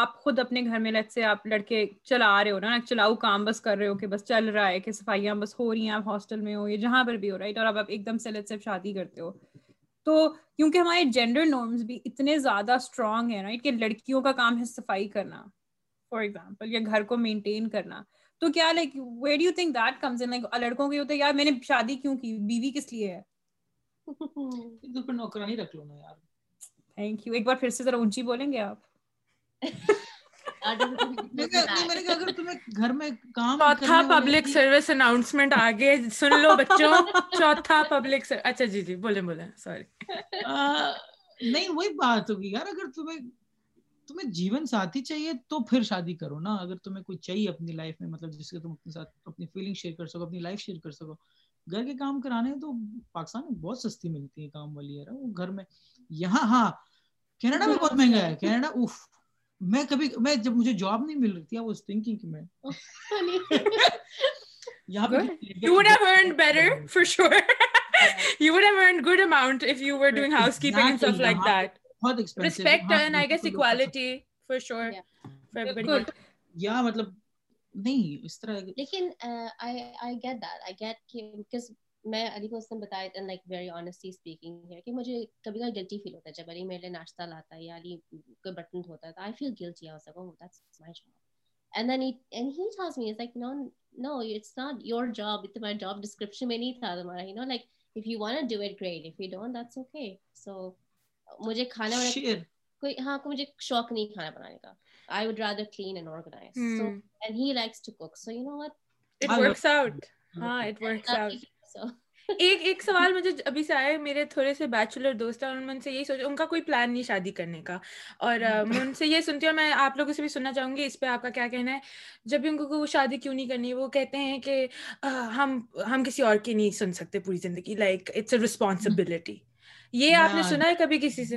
آپ خود اپنے گھر میں لٹ سے آپ لڑکے چلا رہے ہو نا چلاؤ کام بس کر رہے ہو کہ بس چل رہا ہے کہ صفائیاں بس ہو رہی ہیں آپ ہاسٹل میں ہو یا جہاں پر بھی ہو رہا ہے دم سے سے شادی کرتے ہو تو کیونکہ ہمارے جینڈر نارمس بھی اتنے زیادہ اسٹرانگ ہیں نا کہ لڑکیوں کا کام ہے صفائی کرنا فار ایگزامپل یا گھر کو مینٹین کرنا تو کیا like where that comes in like لڑکوں کے ہوتے یار میں نے شادی کیوں کی بیوی کس لیے ہے نوکر اچھا جی جی سوری نہیں وہی بات ہوگی یار اگر تمہیں تمہیں جیون ساتھی چاہیے تو پھر شادی کرو نا اگر تمہیں کوئی چاہیے اپنی لائف میں مطلب جس کے تم اپنے اپنی اپنی فیلنگ شیئر شیئر کر کر سکو لائف سکو گھر کے کام کرانے تو پاکستان میں بہت سستی ملتی ہے کام والی یار وہ گھر میں میں میں میں میں یہاں ہاں کینیڈا کینیڈا بہت مہنگا ہے اوف کبھی جب مجھے جاب نہیں مل رہی تھی مطلب نہیں اس طرح لیکن میں علی علی علی کو اس نے بتایا تھا لائک ویری آنیسٹلی اسپیکنگ ہے ہے ہے کہ مجھے کبھی کبھی گلٹی فیل ہوتا جب میرے لیے ناشتہ لاتا یا کوئی ہاں شوق نہیں کھانا بنانے کا I would rather clean and organize. Mm. So, hmm. and he likes to cook. So you know what? It I works out. ہاں it works out. So. ایک ایک سوال مجھے ابھی سے آیا میرے تھوڑے سے بیچلر دوست ہیں اور ان سے یہی سوچ ان کا کوئی پلان نہیں شادی کرنے کا اور میں ان سے یہ سنتی ہوں میں آپ لوگوں سے بھی سننا چاہوں گی اس پہ آپ کا کیا کہنا ہے جب بھی ان کو وہ شادی کیوں نہیں کرنی وہ کہتے ہیں کہ ہم ہم کسی اور کی نہیں سن سکتے پوری زندگی لائک اٹس اے رسپانسبلٹی یہ آپ نے سنا ہے کبھی کسی سے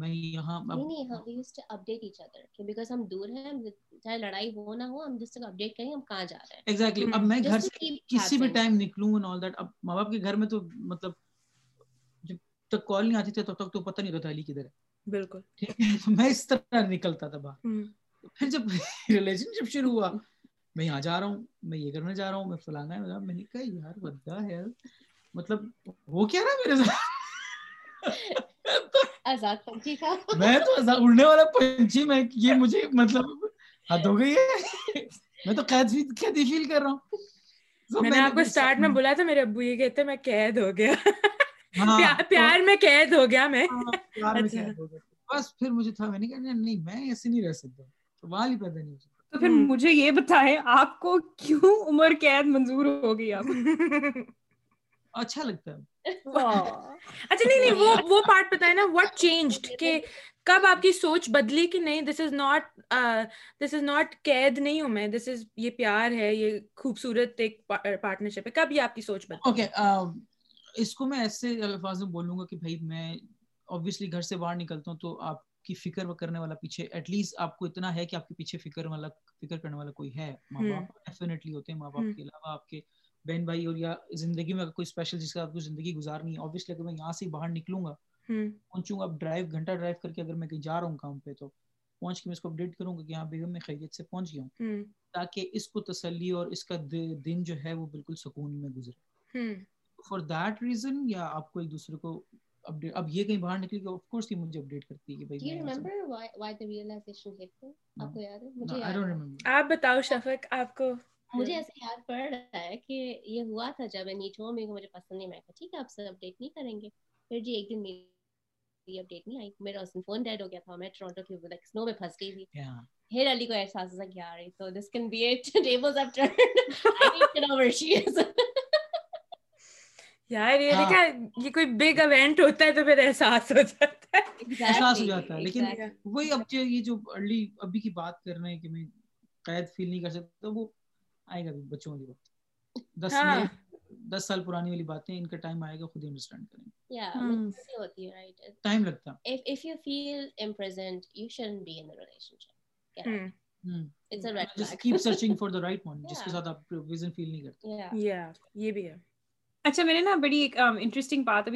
میں یہاں نہیں نہیں نہیں ہم ہم ہم ہم یوز ٹو ایچ ادر کہ بیکاز دور ہیں ہیں چاہے لڑائی ہو ہو نہ جس تک تک تک کریں کہاں جا رہے ایگزیکٹلی اب اب hmm. میں میں میں گھر گھر سے کسی بھی ٹائم نکلوں آل دیٹ ماں باپ کے تو تو مطلب جب کال آتی تھی تب پتہ ہوتا علی کدھر ہے بالکل اس طرح نکلتا تھا باہر hmm. پھر جب ریلیشن شپ شروع ہوا میں یہاں جا رہا ہوں میں یہ کرنے جا رہا ہوں میں فلانا ہے ہے میں نے کہا یار مطلب وہ کیا رہا میرے ساتھ میں تو اڑنے والا پنچھی میں یہ مجھے مطلب حد ہو گئی ہے میں تو قید قیدی فیل کر رہا ہوں میں نے آپ کو سٹارٹ میں بولا تھا میرے ابو یہ کہتے میں قید ہو گیا پیار میں قید ہو گیا میں بس پھر مجھے تھا میں نہیں کہا نہیں میں ایسے نہیں رہ سکتا سوال ہی پیدا نہیں ہو سکتا تو پھر مجھے یہ بتائیں آپ کو کیوں عمر قید منظور ہو گئی آپ اچھا لگتا ہے اچھا نہیں نہیں وہ وہ پارٹ پتا ہے نا واٹ چینجڈ کہ کب آپ کی سوچ بدلی کہ نہیں this is not this is not قید نہیں ہوں میں دس از یہ پیار ہے یہ خوبصورت ایک پارٹنرشپ ہے کب یہ آپ کی سوچ بدلی اوکے اس کو میں ایسے الفاظ میں بولوں گا کہ بھائی میں اوبیسلی گھر سے باہر نکلتا ہوں تو آپ کی فکر کرنے والا پیچھے ایٹ لیسٹ آپ کو اتنا ہے کہ آپ کے پیچھے فکر والا فکر کرنے والا کوئی ہے ماں باپ ڈیفینیٹلی ہوتے ہیں ماں باپ کے علاوہ آپ کے بہن بھائی اور یا زندگی میں اگر کوئی اسپیشل جس کا آپ کو زندگی گزارنی ہے آبویسلی اگر میں یہاں سے باہر نکلوں گا پہنچوں گا اب ڈرائیو گھنٹہ ڈرائیو کر کے اگر میں کہیں جا رہا ہوں کام پہ تو پہنچ کے میں اس کو اپڈیٹ کروں گا کہ ہاں بیگم میں خیریت سے پہنچ گیا ہوں تاکہ اس کو تسلی اور اس کا دن جو ہے وہ بالکل سکون میں گزرے فار دیٹ ریزن یا آپ کو ایک دوسرے کو اپڈیٹ اب یہ کہیں باہر نکل گیا آف کورس یہ مجھے اپڈیٹ کرتی ہے کہ بھائی آپ بتاؤ شفق آپ کو مجھے ہاں۔ ایسے یاد پڑ رہا ہے کہ یہ ہوا تھا جب نیچو میں مجھے پسند نہیں میں کہا ٹھیک ہے آپ سب اپڈیٹ نہیں کریں گے پھر جی ایک دن میری اپڈیٹ نہیں آئی میرا اس دن فون ڈیڈ ہو گیا تھا میں ٹورانٹو کے لائک سنو میں پھنس گئی تھی پھر علی کو احساس تھا کہ یار تو this can be it tables up turn over she is یار یہ دیکھا ہاں۔ یہ کوئی بگ ایونٹ ہوتا ہے تو پھر احساس ہو جاتا ہے احساس ہو جاتا ہے لیکن وہی اب یہ جو ارلی ابھی کی بات کر رہے ہیں کہ میں قید فیل نہیں کر سکتا وہ آئے گا بچوں دس ہاں۔ دس سال پرانی والی بات ان کا ٹائم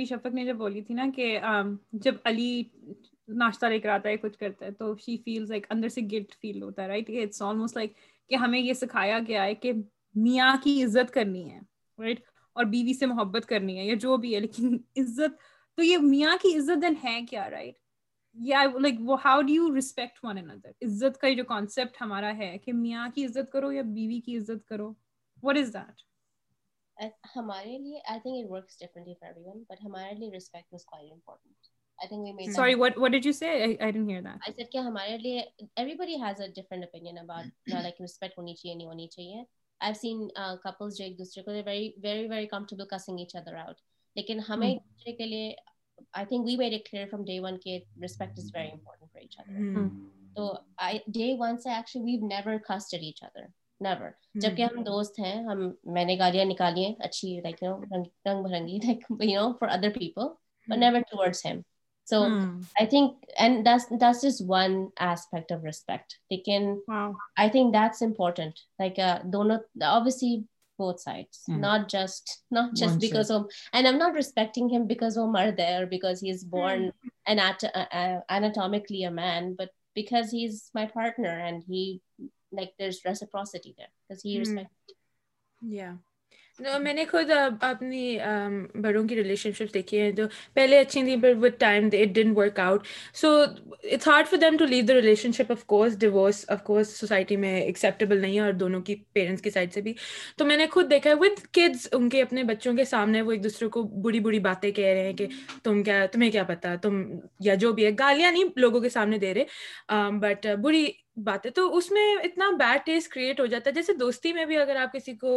شفق نے جب بولی تھی نا جب علی ناشتہ لے کر آتا ہے ہے کچھ کرتا تو کہ ہمیں یہ سکھایا گیا ہے کہ میاں کی عزت کرنی ہے رائٹ اور بیوی سے محبت کرنی ہے یا جو بھی ہے لیکن عزت تو یہ میاں کی عزت دین ہے کیا رائٹ یا لائک وہ how do you respect one اندر عزت کا جو کانسیپٹ ہمارا ہے کہ میاں کی عزت کرو یا بیوی کی عزت کرو وٹ از دیٹ ہمارے لیے I think it works differently for everyone but ہمارے لیے respect is quite important I think we made Sorry, that. what what did you say? I, I didn't hear that. I said کہ ہمارے everybody has a different opinion about you know, like respect ہونی چاہیے نہیں I've seen uh, couples جو ایک دوسرے they're very very very comfortable cussing each other out. لیکن ہمیں ایک I think we made it clear from day one that respect is very important for each other. Mm. So I day one say actually we've never cussed at each other. never جبکہ ہم دوست ہیں ہم میں نے گالیاں نکالی ہیں اچھی لائک یو نو رنگ بھرنگی like you know for other people but never towards him So mm. I think, and that's that's just one aspect of respect. They can, wow. I think that's important. Like, uh, dono, obviously both sides, mm. not just not just one because side. of, and I'm not respecting him because Omar there because he's born mm. an at- uh, anatomically a man, but because he's my partner and he like there's reciprocity there because he mm. respects. Yeah. میں نے خود اپنی بڑوں کی relation شپ دیکھی ہیں جو پہلے اچھی تھیں with time it work out so it's hard them to leave the relationship of of course course divorce society میں ایکسیپٹیبل نہیں ہے اور دونوں کی کی پیرنٹس سائڈ سے بھی تو میں نے خود دیکھا ہے وتھ کڈس ان کے اپنے بچوں کے سامنے وہ ایک دوسرے کو بری بری باتیں کہہ رہے ہیں کہ تم کیا تمہیں کیا پتا تم یا جو بھی ہے گالیاں نہیں لوگوں کے سامنے دے رہے بٹ بری بات ہے تو اس میں اتنا بیڈ ٹیسٹ کریٹ ہو جاتا ہے جیسے دوستی میں بھی اگر آپ کسی کو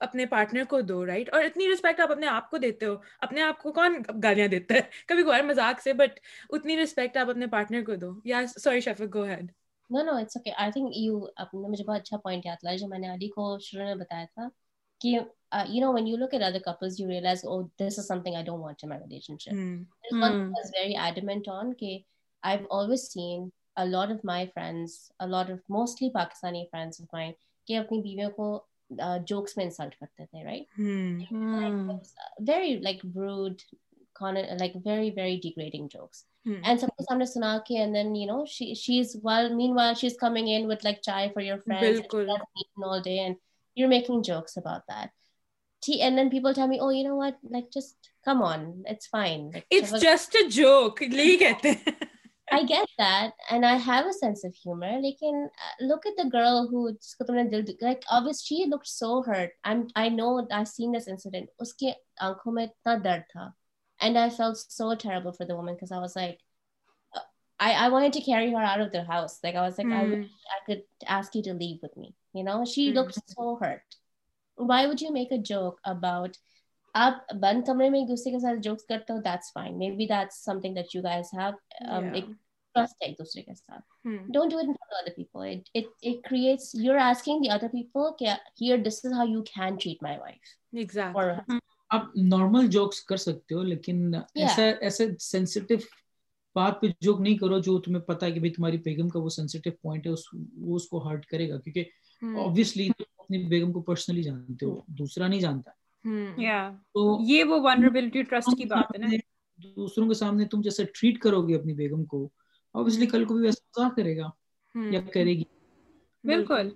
اپنے اپنے اپنے اپنے پارٹنر پارٹنر کو کو کو کو کو دو دو رائٹ اور اتنی اتنی رسپیکٹ رسپیکٹ آپ آپ آپ آپ آپ دیتے ہو کون گالیاں دیتا ہے کبھی سے بٹ یا sorry go head no no it's okay I think you نے نے مجھے بہت اچھا پوائنٹ یاد لایا جو میں میں علی شروع بتایا تھا اپنی بیویوں کو جوکس میں انسلٹ کرتے تھے right very very very like like degrading ہیں I get that and I have a sense of humour لیکن look at the girl who جس کو تم نے دل like obvious she look so hurt I know I seen this incident اس کی آنکھوں میں اتنا درد تھا and I feel so terrible for the women cause I I, I wanted to carry her out of the house. Like I was like, mm. I, hmm. I could ask you to leave with me. You know, she mm. looked so hurt. Why would you make a joke about آپ بند کمرے میں ایک دوسرے کے ساتھ jokes کرتے joke نہیں کرو جو تمہیں کرے گا کیوں hmm. اپنی بیگم کو پرسنلی جانتے ہو دوسرا نہیں جانتا یہ وہ ونربلٹی ٹرسٹ کی بات ہے نا دوسروں کے سامنے تم جیسے ٹریٹ کرو گے اپنی بیگم کو obviously کل کو بھی ویسا مزاح کرے گا یا کرے گی بالکل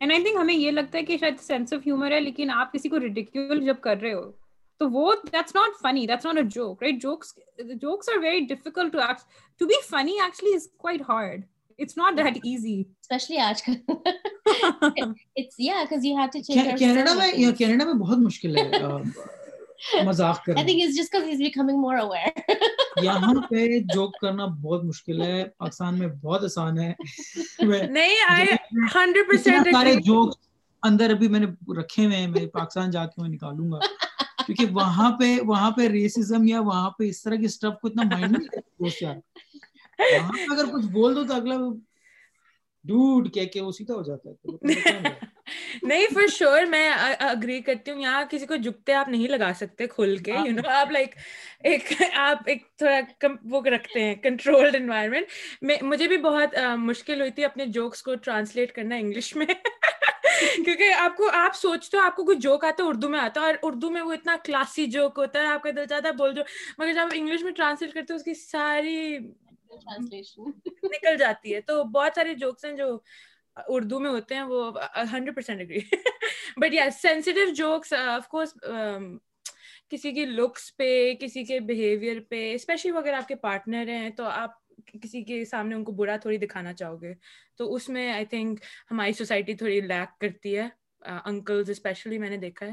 اینڈ آئی تھنک ہمیں یہ لگتا ہے کہ شاید سینس آف ہیومر ہے لیکن آپ کسی کو ریڈیکیول جب کر رہے ہو تو وہ that's not funny that's not a joke right jokes jokes are very difficult to act to be funny actually is quite hard it's not that easy especially آج کل یہاں پہ جوک اندر ابھی میں نے رکھے ہوئے میں پاکستان جا کے میں نکالوں گا کیونکہ وہاں پہ وہاں پہ ریسزم یا وہاں پہ اس طرح کی اسٹرپ کو اگر کچھ بول دو تو اگلا ڈوڈ کہہ کے وہ سیدھا ہو جاتا ہے نہیں فور شیور میں اگری کرتی ہوں یہاں کسی کو جھکتے آپ نہیں لگا سکتے کھل کے یو نو آپ لائک ایک آپ ایک تھوڑا وہ رکھتے ہیں کنٹرول انوائرمنٹ میں مجھے بھی بہت مشکل ہوئی تھی اپنے جوکس کو ٹرانسلیٹ کرنا انگلش میں کیونکہ آپ کو آپ سوچتے ہو آپ کو کوئی جوک آتا ہے اردو میں آتا ہے اور اردو میں وہ اتنا کلاسی جوک ہوتا ہے آپ کا دل چاہتا ہے بول جو مگر جب آپ انگلش میں ٹرانسلیٹ کرتے ہو اس کی ساری نکل جاتی ہے تو بہت سارے جوکس ہیں جو اردو میں ہوتے ہیں وہ hundred percent agree but jokes of course کسی کی لکس پہ کسی کے بیہیویئر پہ اسپیشلی اگر آپ کے پارٹنر ہیں تو آپ کسی کے سامنے ان کو برا تھوڑی دکھانا چاہو گے تو اس میں آئی تھنک ہماری سوسائٹی تھوڑی لیک کرتی ہے انکلز uh, اسپیشلی میں نے دیکھا ہے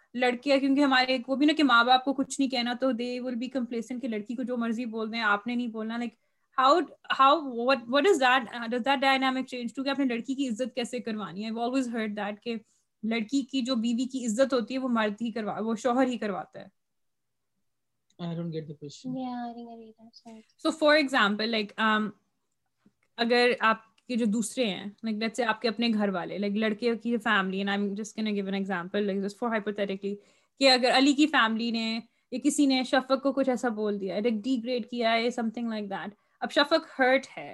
لڑکیاں کیونکہ ہمارے وہ بھی نا کہ کہ ماں باپ کو کچھ نہیں کہنا تو دے ول بی لڑکی کی جو بیوی کی عزت ہوتی ہے کے جو دوسرے ہیں لائک لیٹ سے آپ کے اپنے گھر والے لائک لڑکے کی جو فیملی ایگزامپل فار ہائپوتھیٹکلی کہ اگر علی کی فیملی نے یا کسی نے شفق کو کچھ ایسا بول دیا لائک ڈی گریڈ کیا ہے سم تھنگ لائک دیٹ اب شفق ہرٹ ہے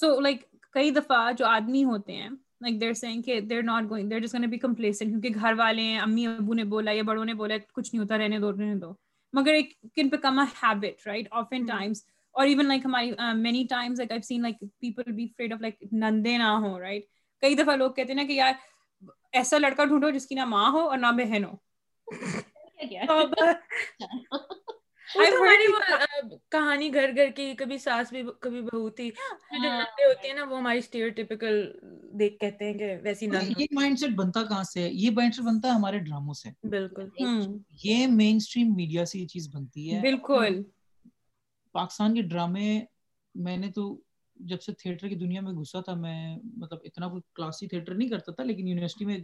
سو لائک کئی دفعہ جو آدمی ہوتے ہیں لائک دیر سینگ کہ they're not going there just be complacent کیونکہ گھر والے ہیں امی ابو نے بولا یا بڑوں نے بولا کچھ نہیں ہوتا رہنے دو رہنے دو مگر ایک can become a habit right of and Times اور ایون لائک ہماری many times like I seen like people be afraid of like نندے نہ ہوں رائٹ کئی دفعہ لوگ کہتے ہیں نا کہ یار ایسا لڑکا ڈھونڈو جس کی نہ ماں ہو اور نہ بہن ہو کہانی گھر گھر کی کبھی ساس بھی کبھی بہو تھی جو لڑکے ہوتے ہیں نا وہ ہماری اسٹیئر ٹیپیکل دیکھ کہتے ہیں کہ ویسی نہ یہ مائنڈ سیٹ بنتا کہاں سے ہے یہ مائنڈ سیٹ بنتا ہے ہمارے ڈراموں سے بالکل یہ مین اسٹریم میڈیا سے یہ چیز بنتی ہے بالکل پاکستان کے ڈرامے میں نے تو جب سے تھیٹر کی دنیا میں گھسا تھا میں مطلب اتنا کوئی کلاسی تھیٹر نہیں کرتا تھا لیکن یونیورسٹی میں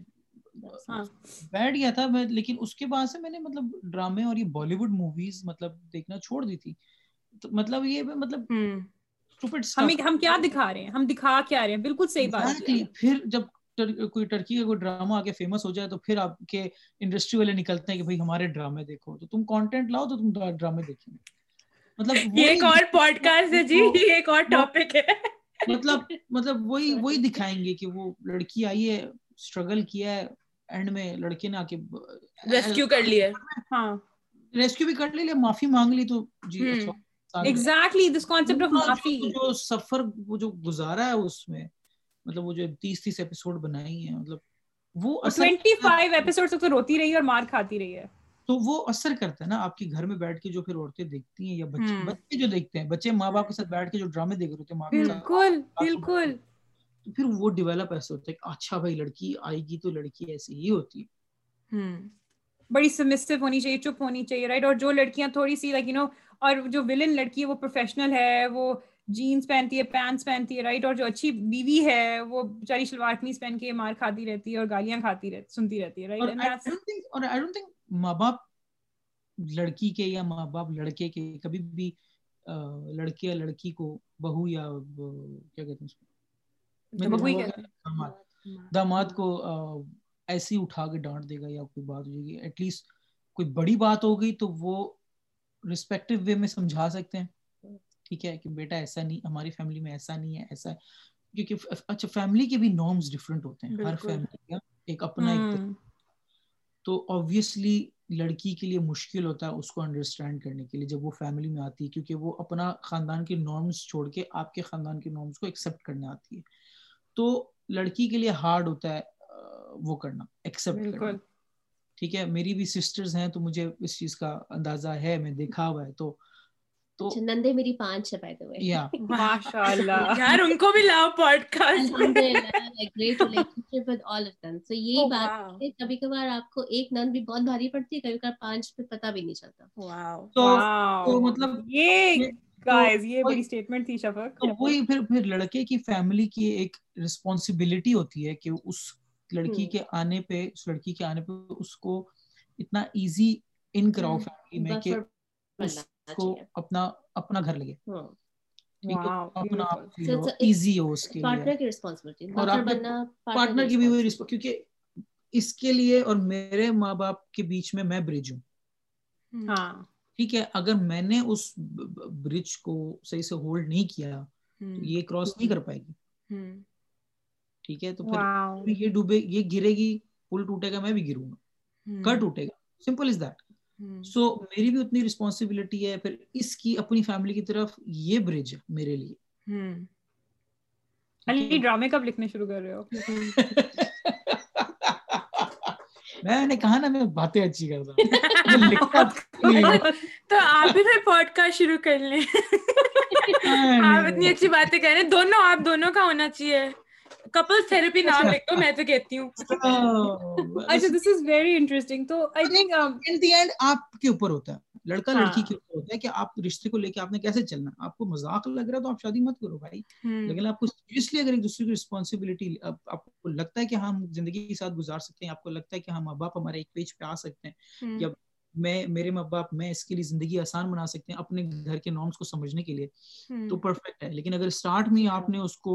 ہاں۔ بیٹھ گیا تھا میں لیکن اس کے بعد سے میں نے مطلب ڈرامے اور یہ بالی ووڈ موویز مطلب دیکھنا چھوڑ دی تھی مطلب یہ مطلب صحیح بات پھر جب کوئی ٹرکی کا کوئی ڈرامہ کے فیمس ہو جائے تو پھر آپ کے انڈسٹری والے نکلتے ہیں کہ ہمارے ڈرامے دیکھو تو تم کانٹینٹ لاؤ تو تم ڈرامے دیکھیں گے مطلب ایک اور پوڈ کاسٹ ہے جی ایک اور ٹاپک ہے مطلب مطلب وہی وہی دکھائیں گے کہ وہ لڑکی آئی ہے اسٹرگل کیا ہے اینڈ میں لڑکے نے آ کے ریسکیو کر لیا ہاں ریسکیو ہاں۔ بھی کر لی لے معافی مانگ لی تو جی ایگزیکٹلی دس کانسیپٹ اف معافی جو سفر وہ جو گزارا ہے اس میں مطلب وہ جو 30 30 ایپیسوڈ بنائی ہیں مطلب وہ 25 ایپیسوڈ سے تو روتی رہی اور مار کھاتی رہی ہے تو وہ اثر کرتا ہے نا آپ کے گھر میں بیٹھ کے جو پھر عورتیں دیکھتی ہیں یا بچے بچے جو دیکھتے ہیں بچے ماں باپ کے ساتھ بیٹھ کے جو ڈرامے دیکھ رہے ہوتے ہیں بالکل بالکل تو پھر وہ ڈیولپ ایسے ہوتا ہے کہ اچھا بھائی لڑکی آئے گی تو لڑکی ایسی ہی ہوتی ہے بڑی سبمسو ہونی چاہیے چپ ہونی چاہیے رائٹ اور جو لڑکیاں تھوڑی سی لائک یو نو اور جو ولن لڑکی ہے وہ پروفیشنل ہے وہ جینس پہنتی ہے پینٹس پہنتی ہے رائٹ اور جو اچھی بیوی ہے وہ بیچاری شلوار قمیض پہن کے مار کھاتی رہتی ہے اور گالیاں کھاتی رہتی سنتی رہتی ہے رائٹ اور آئی ڈونٹ تھنک ماں باپ لڑکی کے یا ماں باپ لڑکے کے کبھی بھی لڑکے یا لڑکی کو بہو یا کیا کہتے ہیں کو داماد اٹھا کے ڈانٹ دے گا یا کوئی کوئی بات بات ایٹ لیسٹ بڑی ہو گئی تو وہ رسپیکٹو وے میں سمجھا سکتے ہیں ٹھیک ہے کہ بیٹا ایسا نہیں ہماری فیملی میں ایسا نہیں ہے ایسا ہے کیونکہ اچھا فیملی کے بھی نارمس ڈفرینٹ ہوتے ہیں ہر فیملی کا ایک اپنا ایک تو آبویسلی لڑکی کے لیے مشکل ہوتا ہے اس کو انڈرسٹینڈ کرنے کے لیے جب وہ فیملی میں آتی ہے کیونکہ وہ اپنا خاندان کے نارمس چھوڑ کے آپ کے خاندان کے نارمس کو ایکسیپٹ کرنے آتی ہے تو لڑکی کے لیے ہارڈ ہوتا ہے وہ کرنا ایکسیپٹ کرنا ٹھیک ہے میری بھی سسٹرز ہیں تو مجھے اس چیز کا اندازہ ہے میں دیکھا ہوا ہے تو نندے میری پانچ وہی پھر پھر لڑکے کی فیملی کی ایک ریسپونسبلٹی ہوتی ہے کہ اس لڑکی کے آنے پہ اس لڑکی کے آنے پہ اس کو اتنا ایزی ان کراؤ فیملی میں کو اپنا اپنا گھر لگے ہاں۔ اپنا ایزی ہو اس کے لیے اور پارٹنر کی بھی کیونکہ اس کے لیے اور میرے ماں باپ کے بیچ میں میں برج ہوں ہاں۔ ٹھیک ہے اگر میں نے اس برج کو صحیح سے ہولڈ نہیں کیا تو یہ کراس نہیں کر پائے گی ٹھیک ہے تو پھر یہ ڈوبے یہ گرے گی پل ٹوٹے گا میں بھی گروں گا گھر ٹوٹے گا سمپل از دیٹ سو میری بھی اتنی رسپانسبلٹی ہے پھر اس کی اپنی فیملی کی طرف یہ برج ہے میرے لیے ڈرامے کب لکھنے شروع کر رہے ہو میں نے کہا نا میں باتیں اچھی کر ہوں تو آپ بھی پوڈ کاسٹ شروع کر لیں آپ اتنی اچھی باتیں کر رہے آپ دونوں کا ہونا چاہیے لگتا ہے کہ ہم زندگی کے ساتھ گزار سکتے ہیں آپ کو لگتا ہے کہ میں میرے ماں باپ میں اس کے لیے زندگی آسان بنا سکتے ہیں اپنے گھر کے نارمس کو سمجھنے کے لیے تو پرفیکٹ ہے لیکن اگر اسٹارٹ میں آپ نے اس کو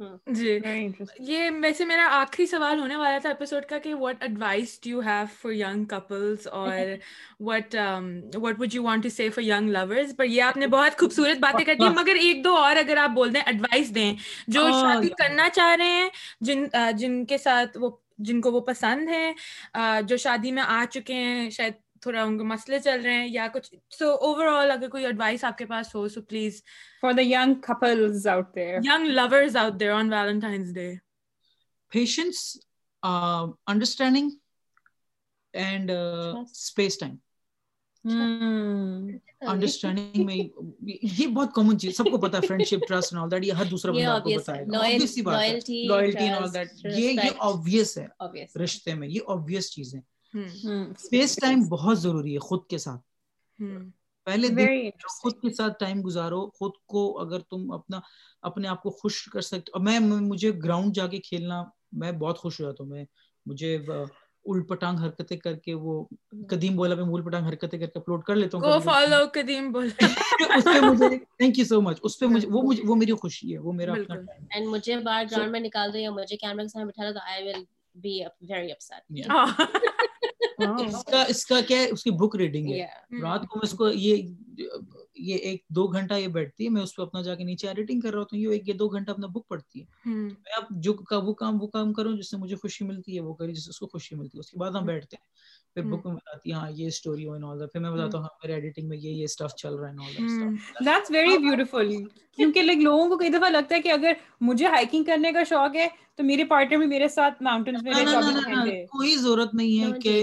ہاں۔ جی یہ ویسے میرا آخری سوال ہونے والا تھا ایپیسوڈ کا کہ what advice do you have for young couples اور would you want to for young lovers پر یہ آپ نے بہت خوبصورت باتیں کر دی مگر ایک دو اور اگر آپ بول دیں ایڈوائس دیں جو ہاں۔ شادی کرنا چاہ رہے ہیں جن جن کے ساتھ وہ جن کو وہ پسند ہے جو شادی میں آ چکے ہیں شاید تھوڑا ان کے مسئلے چل رہے ہیں یا کچھ سو اوور آل اگر کوئی ایڈوائس آپ کے پاس ہو so please for the out four on Valentine's Day patience understanding and space time understanding میں یہ بہت کامن چیز سب کو پتا فرینڈ شپ ٹرسٹ ہر دوسرا بندہ ہے رشتے میں یہ آبویس چیز ہے اسپیس ٹائم بہت ضروری ہے خود کے ساتھ پہلے خود کے ساتھ ٹائم گزارو خود کو اگر تم اپنا اپنے آپ کو خوش کر سکتے میں مجھے گراؤنڈ جا کے کھیلنا میں بہت خوش ہو جاتا ہوں میں مجھے الٹ پٹانگ حرکتیں کر کے وہ قدیم بولا میں الٹ پٹانگ حرکتیں کر کے اپلوڈ کر لیتا ہوں تھینک یو سو مچ اس پہ وہ وہ میری خوشی ہے وہ میرا اپنا اینڈ مجھے باہر گراؤنڈ میں نکال دو یا مجھے کیمرے کے سامنے بٹھا دو I will be very upset book ہاں۔ ریڈنگ ہے hmm. رات کو کو میں اس یہ یہ ایک دو گھنٹہ یہ بیٹھتی ہے میں اس پہ اپنا جا کے نیچے ایڈیٹنگ کر رہا ہوں یہ ایک یہ یہ دو گھنٹہ اپنا بک بک پڑھتی ہے ہے ہے ہے میں میں اب جو وہ وہ وہ کام کام کروں جس جس سے سے مجھے خوشی خوشی ملتی ملتی اس اس کو کے بعد ہم hmm. بیٹھتے ہیں پھر hmm. بتاتی ہاں اسٹوری ہو آل پھر میں بتاتا ہوں ہاں، میرے ایڈیٹنگ میں یہ یہ سٹف چل رہا ہے all that that's very beautiful کیونکہ لائک لوگوں کو کئی دفعہ لگتا ہے کہ اگر مجھے ہائکنگ کرنے کا شوق ہے تو میرے پارٹنر بھی میرے ساتھ میں کوئی ضرورت نہیں ہے کہ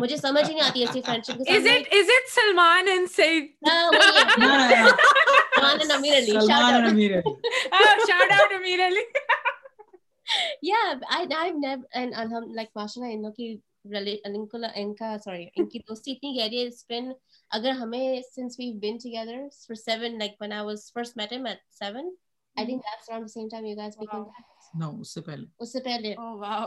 مجھے سمجھ ہی نہیں آتی ایسی فرینڈشپ کے is it is it Salman and Saeed ہاں Salman and Amir Ali Salman and Amir Ali shot out oh, Amir Ali یا آئی آئی نیور اینڈ الحمد لائک ماشاءاللہ ان کی ان کا سوری ان کی دوستی اتنی گہری ہے اگر ہمیں since we been together for 7 like when i was first met him at 7 i think mm-hmm. that's around the same time you guys became no اس سے پہلے اس سے پہلے oh wow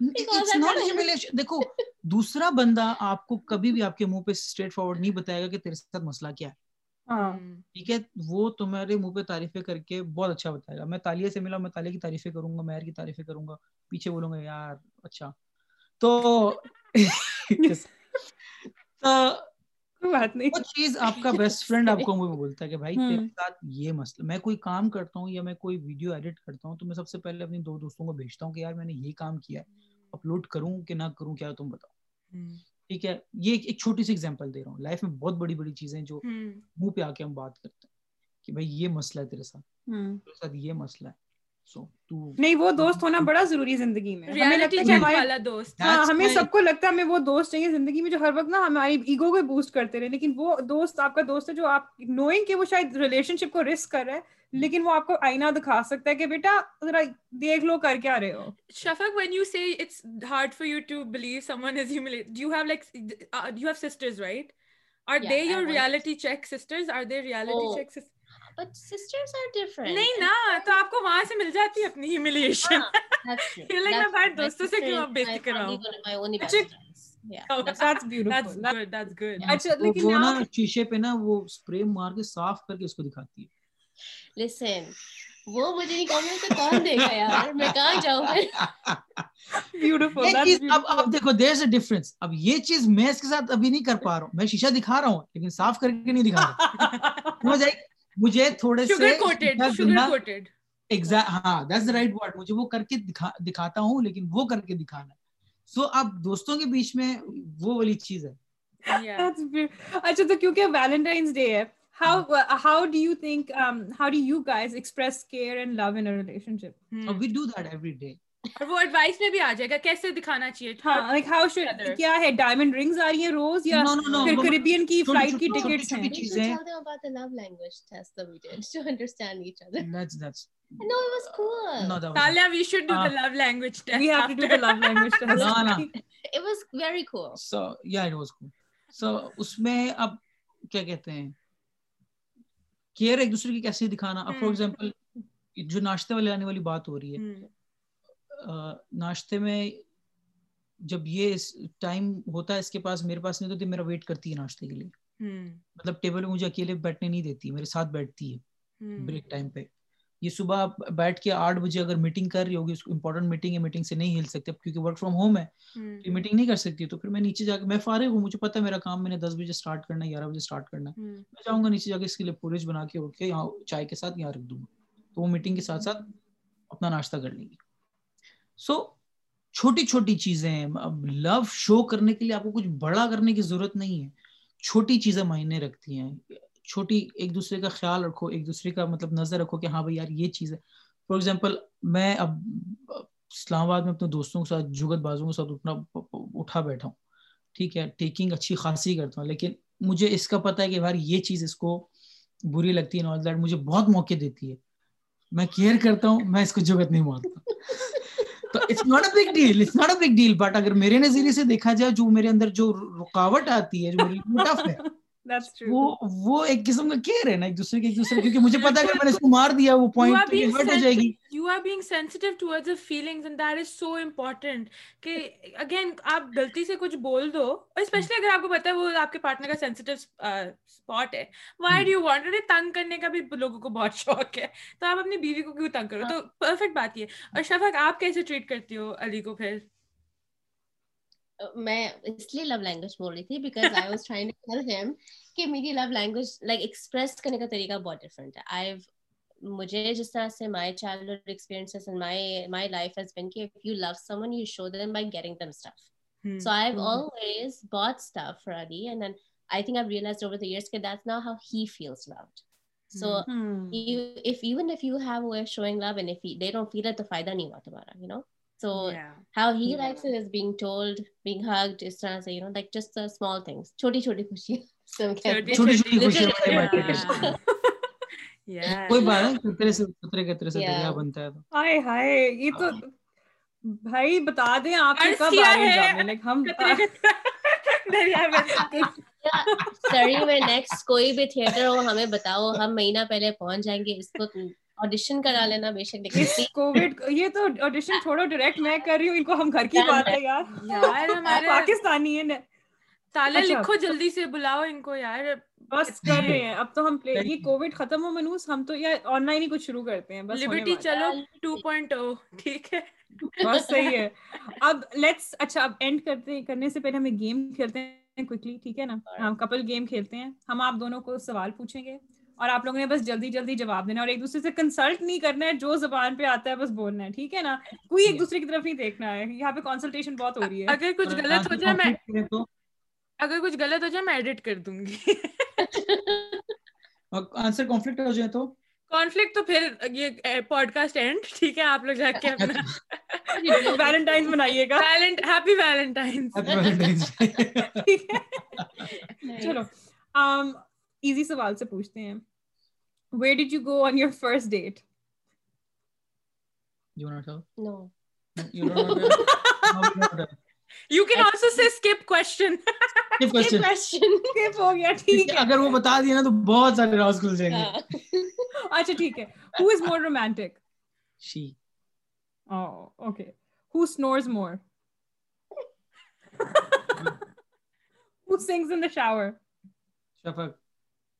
دیکھو دوسرا بندہ آپ کو کبھی بھی آپ کے منہ پہ اسٹریٹ فارورڈ نہیں بتائے گا کہ تیرے ساتھ مسئلہ کیا ہے ٹھیک ہے وہ تمہارے منہ پہ تعریفیں کر کے بہت اچھا بتائے گا میں تالیہ سے ملا میں تالیہ کی تعریفیں کروں گا مہر کی تعریفیں کروں گا پیچھے بولوں گا یار اچھا تو بات نہیں وہ چیز آپ کا بیسٹ فرینڈ آپ کو مجھے بولتا ہے کہ بھائی تیرے ساتھ یہ مسئلہ میں کوئی کام کرتا ہوں یا میں کوئی ویڈیو ایڈٹ کرتا ہوں تو میں سب سے پہلے اپنے دو دوستوں کو بھیجتا ہوں کہ یار میں نے یہ کام کیا ہے اپلوڈ کروں کہ نہ کروں کیا تم بتاؤ ٹھیک ہے یہ ایک چھوٹی سی ایگزامپل دے رہا ہوں لائف میں بہت بڑی بڑی چیزیں جو منہ پہ آ کے ہم بات کرتے ہیں کہ بھائی یہ مسئلہ ہے تیرے ساتھ یہ مسئلہ ہے نہیں وہ دوست ہونا بڑا ضروری میں ہمیں ہاں، سب کو لگتا ہے ہے بوسٹ کرتے رہے لیکن وہ وہ دوست دوست آپ آپ کا جو نوئنگ شاید ریلیشن شپ کو رسک کر رہے آئینہ دکھا سکتا ہے کہ بیٹا ذرا دیکھ لو کر کے آ رہے ہو شفق وین یو سسٹر نہیں نہ تو آپ کو وہاں سے مل جاتی ہاں، ہوں سے نہیں کر پا رہا ہوں میں شیشا دکھا رہا ہوں لیکن صاف کر کے نہیں دکھا رہا ہو جائے مجھے تھوڑے سے ہاں، مجھے وہ کر کے دکھاتا ہوں لیکن وہ کر کے دکھانا سو اب دوستوں کے بیچ میں وہ والی چیز ہے اچھا تو کیونکہ ویلنٹائنس ڈے ہے how do you think how do you guys express care and love in relationship we do that every day وہ میں بھی آ جائے گا کیسے دکھانا چاہیے ہاں, کیا ہے ڈائمنڈ آ رہی دکھانا فار ایگزامپل جو ناشتے والے آنے والی بات ہو رہی ہے ناشتے میں جب یہ ٹائم ہوتا ہے اس کے پاس میرے پاس نہیں تو میرا ویٹ کرتی ہے ناشتے کے لیے مطلب ٹیبل میں مجھے اکیلے بیٹھنے نہیں دیتی میرے ساتھ بیٹھتی ہے بریک ٹائم پہ یہ صبح بیٹھ کے آٹھ بجے اگر میٹنگ کر رہی ہوگی اس کو امپورٹنٹ میٹنگ ہے میٹنگ سے نہیں ہل سکتے کیونکہ ورک فرام ہوم ہے تو میٹنگ نہیں کر سکتی تو پھر میں نیچے جا کے میں فارغ ہوں مجھے پتا ہے میرا کام میں نے دس بجے اسٹارٹ کرنا ہے گیارہ بجے اسٹارٹ کرنا ہے میں جاؤں گا نیچے جا کے اس کے لیے پوریج بنا کے اٹھ کے چائے کے ساتھ یہاں رکھ دوں گا تو وہ میٹنگ کے ساتھ ساتھ اپنا ناشتہ کر لیں گی سو چھوٹی چھوٹی چیزیں ہیں اب لو شو کرنے کے لیے آپ کو کچھ بڑا کرنے کی ضرورت نہیں ہے چھوٹی چیزیں معنی رکھتی ہیں چھوٹی ایک دوسرے کا خیال رکھو ایک دوسرے کا مطلب نظر رکھو کہ ہاں بھائی یار یہ چیز ہے فار ایگزامپل میں اب اسلام آباد میں اپنے دوستوں کے ساتھ جگت بازوں کے ساتھ اٹھنا اٹھا بیٹھا ہوں ٹھیک ہے ٹیکنگ اچھی خاصی کرتا ہوں لیکن مجھے اس کا پتا ہے کہ یار یہ چیز اس کو بری لگتی ہے نالج دیٹ مجھے بہت موقع دیتی ہے میں کیئر کرتا ہوں میں اس کو جگت نہیں مانتا اگر میرے نظریے سے دیکھا جائے جو میرے اندر جو رکاوٹ آتی ہے وہ وہ وہ وہ ایک ایک ایک قسم کا کا کیئر ہے ہے ہے ہے نا دوسرے دوسرے کے کے کیونکہ مجھے پتا پتا اگر میں نے اس کو کو مار دیا پوائنٹ ہو جائے گی you you are being sensitive sensitive towards the feelings and that is so important کہ اگین آپ آپ آپ غلطی سے کچھ بول دو especially partner why do want تنگ کرنے کا بھی لوگوں کو بہت شوق ہے تو آپ اپنی بیوی کو کیوں تنگ کرو تو پرفیکٹ ہاں۔ بات یہ اور شفق آپ کیسے ٹریٹ کرتی ہو علی کو پھر میں اس لیے لو لینگویج بول رہی تھی because I was trying to tell ہم کہ میری لو لینگویج لائک ایکسپریس کرنے کا طریقہ بہت ڈفرینٹ ہے آئی مجھے جس طرح سے my childhood hood experience and my my life has been کہ you love someone you show then by getting them stuff so I have always bought stuff for the and then I think I realize over the years کہ that's now how he feels loved so even if you have way showing love and they don't feel it تو فائدہ نہیں ہوا تمہارا you know ہمیں بتاؤ ہم مہینہ پہلے پہنچ جائیں گے اس کو آڈیشن کرا لینا بے شک کووڈ یہ تو آڈیشن چھوڑو ڈائریکٹ میں کر رہی ہوں ان کو ہم گھر کی بات ہے یار ہمارے پاکستانی ہیں ہیں تالا اچھا۔ لکھو جلدی سے بلاؤ ان کو یار بس کر رہے اب تو ہم پلے یہ کووڈ ختم ہو منوس ہم تو یار آن لائن ہی کچھ شروع کرتے ہیں بس بس لبرٹی چلو 2.0 ٹھیک ہے ہے صحیح اب لیٹس اچھا اب اینڈ کرتے کرنے سے پہلے ہمیں گیم کھیلتے ہیں کوئکلی ٹھیک ہے نا ہم کپل گیم کھیلتے ہیں ہم آپ دونوں کو سوال پوچھیں گے اور آپ لوگوں نے بس جلدی جلدی جواب دینا اور ایک دوسرے سے کنسلٹ نہیں کرنا ہے جو زبان پہ آتا ہے بس بولنا ہے ٹھیک ہے نا کوئی ایک جی۔ دوسرے کی طرف نہیں دیکھنا ہے یہاں پہ کنسلٹیشن بہت ہو رہی ہے اگر کچھ غلط ہو جائے میں اگر کچھ غلط ہو جائے میں ایڈٹ کر دوں گی آنسر کانفلکٹ ہو جائے تو کانفلکٹ تو پھر یہ پوڈ کاسٹ اینڈ ٹھیک ہے آپ لوگ جا کے اپنا ویلنٹائنس منائیے گا ہیپی ویلنٹائنس چلو ایزی سوال سے پوچھتے ہیں وے you go on your first date you کو اچھا ٹھیک ہے شاور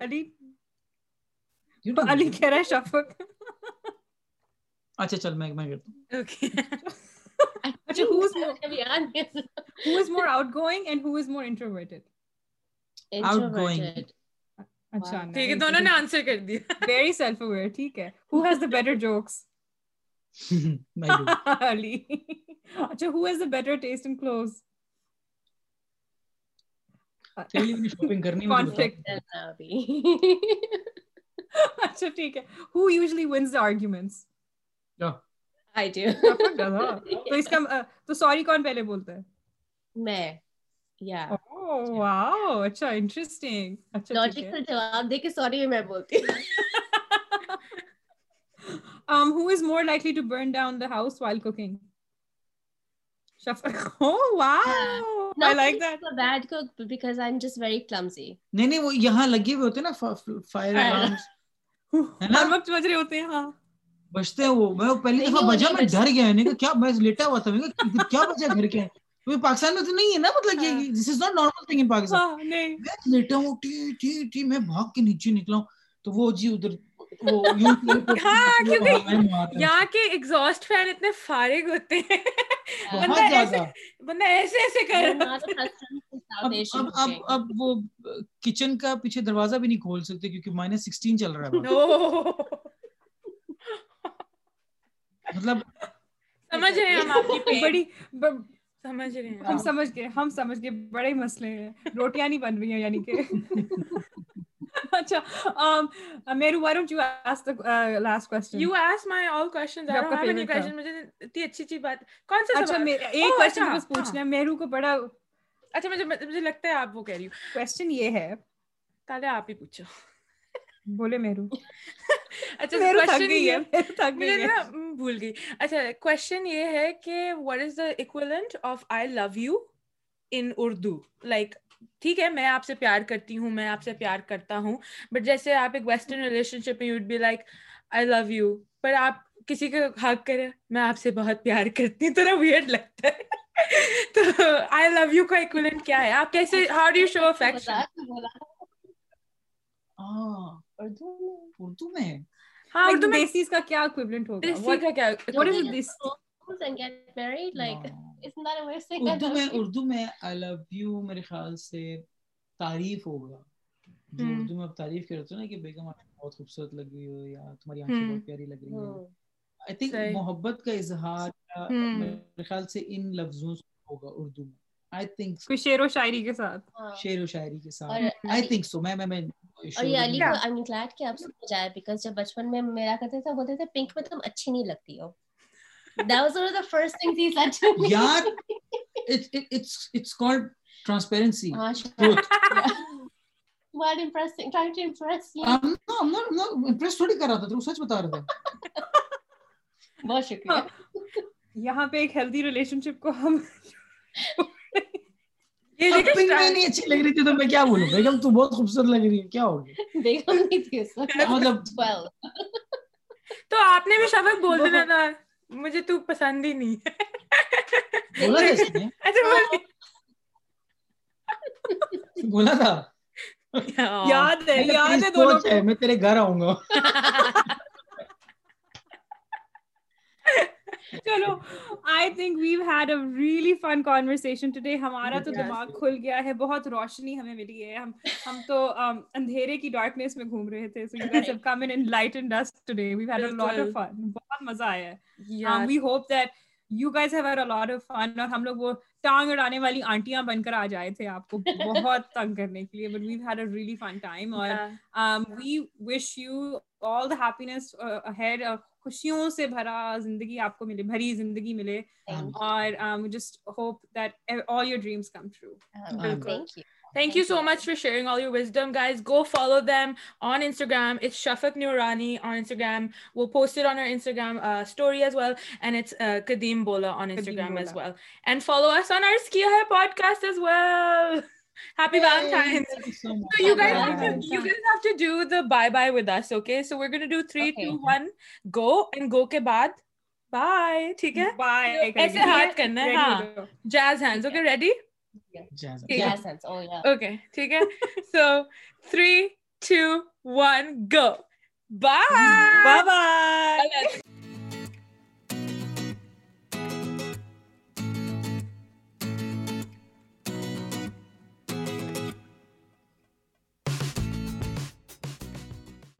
علی علی کہہ رہا بیٹر جوکس اچھا ٹیسٹ کلوز اچھا اچھا اچھا ٹھیک ہے ہے ہو یوزلی ونز دا آرگیومنٹس تو تو اس کا سوری سوری کون پہلے بولتا میں میں یا واو انٹرسٹنگ جواب دے کے بولتی ہوں um who is more likely to burn down the house while cooking Shafaq house while oh, نہیں وہ وہ یہاں لگے ہوئے ہوتے ہوتے نا فائر ہیں میں میں پہلی دفعہ بجا ڈر گیا کیا لیٹا ہوا تھا کیا بجا گھر کے پاکستان میں تو نہیں وہ جی ادھر بندہ ایسے کچن کا پیچھے دروازہ بھی نہیں کھول سکتے کیوں کہ مائنس سکسٹین چل رہا ہے مطلب سمجھ رہے ہم آپ کی بڑی سمجھ رہے ہیں ہم سمجھ گئے ہم سمجھ گئے بڑے مسئلے ہیں روٹیاں نہیں بن رہی ہیں یعنی اچھا، اتنی اچھی اچھی بات کون سا اچھا، oh، اچھا، ہاں۔ پوچھنا مہرو کو بڑا اچھا مجھے لگتا ہے آپ وہ کہہ رہی ہوں کوشچن یہ ہے تعلق آپ ہی پوچھو بولے مہرو اچھا بھول گئی اچھا کوشچن یہ ہے کہ what is the equivalent of I love you in Urdu like ٹھیک ہے میں آپ سے پیار کرتی ہوں میں آپ سے پیار کرتا ہوں بٹ جیسے آپ ایک ویسٹرن ریلیشن شپ میں you'd be like I love you پر آپ کسی کا حق کرے میں آپ سے بہت پیار کرتی ہوں تھوڑا ویئر لگتا ہے تو آئی لو یو کا اکویلنٹ کیا ہے آپ کیسے how do show affection Urdu میں سے تعریف ہوگا تعریف کرتے ہو کہ بیگم بہت خوبصورت لگ رہی ہو یا تمہاری بہت پیاری تھنک محبت کا اظہار سے ان لفظوں سے ہوگا اردو میں شعر شعر و ہاں۔ و شاعری شاعری کے کے ساتھ ساتھ بہت شکریہ یہاں پہ ایک ہیلدی ریلیشن شپ کو ہم تو آپ نے بھی شبق بول دینا تھا مجھے تو پسند ہی نہیں اچھا، بولا تھا یاد ہے میں تیرے گھر آؤں گا چلو I think we've had a really fun conversation today ہمارا تو دماغ کھل گیا ہے بہت روشنی ہمیں ملی ہے ہم ہم تو اندھیرے کی ڈارکنیس میں گھوم رہے تھے so you guys have come in light and today we've had a lot of fun بہت مزہ آیا ہے we hope that you guys have had a lot of fun اور ہم لوگ وہ ٹانگ اڑانے والی آنٹیاں بن کر آ جائے تھے آپ کو بہت تنگ کرنے کے لیے but we've had a really fun time اور we wish you all the happiness had خوشیوں سے بھرا زندگی آپ کو ملے بھری زندگی ملے اور just hope that all your dreams come true بالکل thank you so much for sharing all your wisdom guys go follow them on Instagram it's Shafaq Nurani on Instagram وہ posted on Instagram story as well and it's Qadeem بولا on Instagram as well and follow us on ارس کیا ہے podcast as well ladies okay ٹھیک ہے so three two گوائے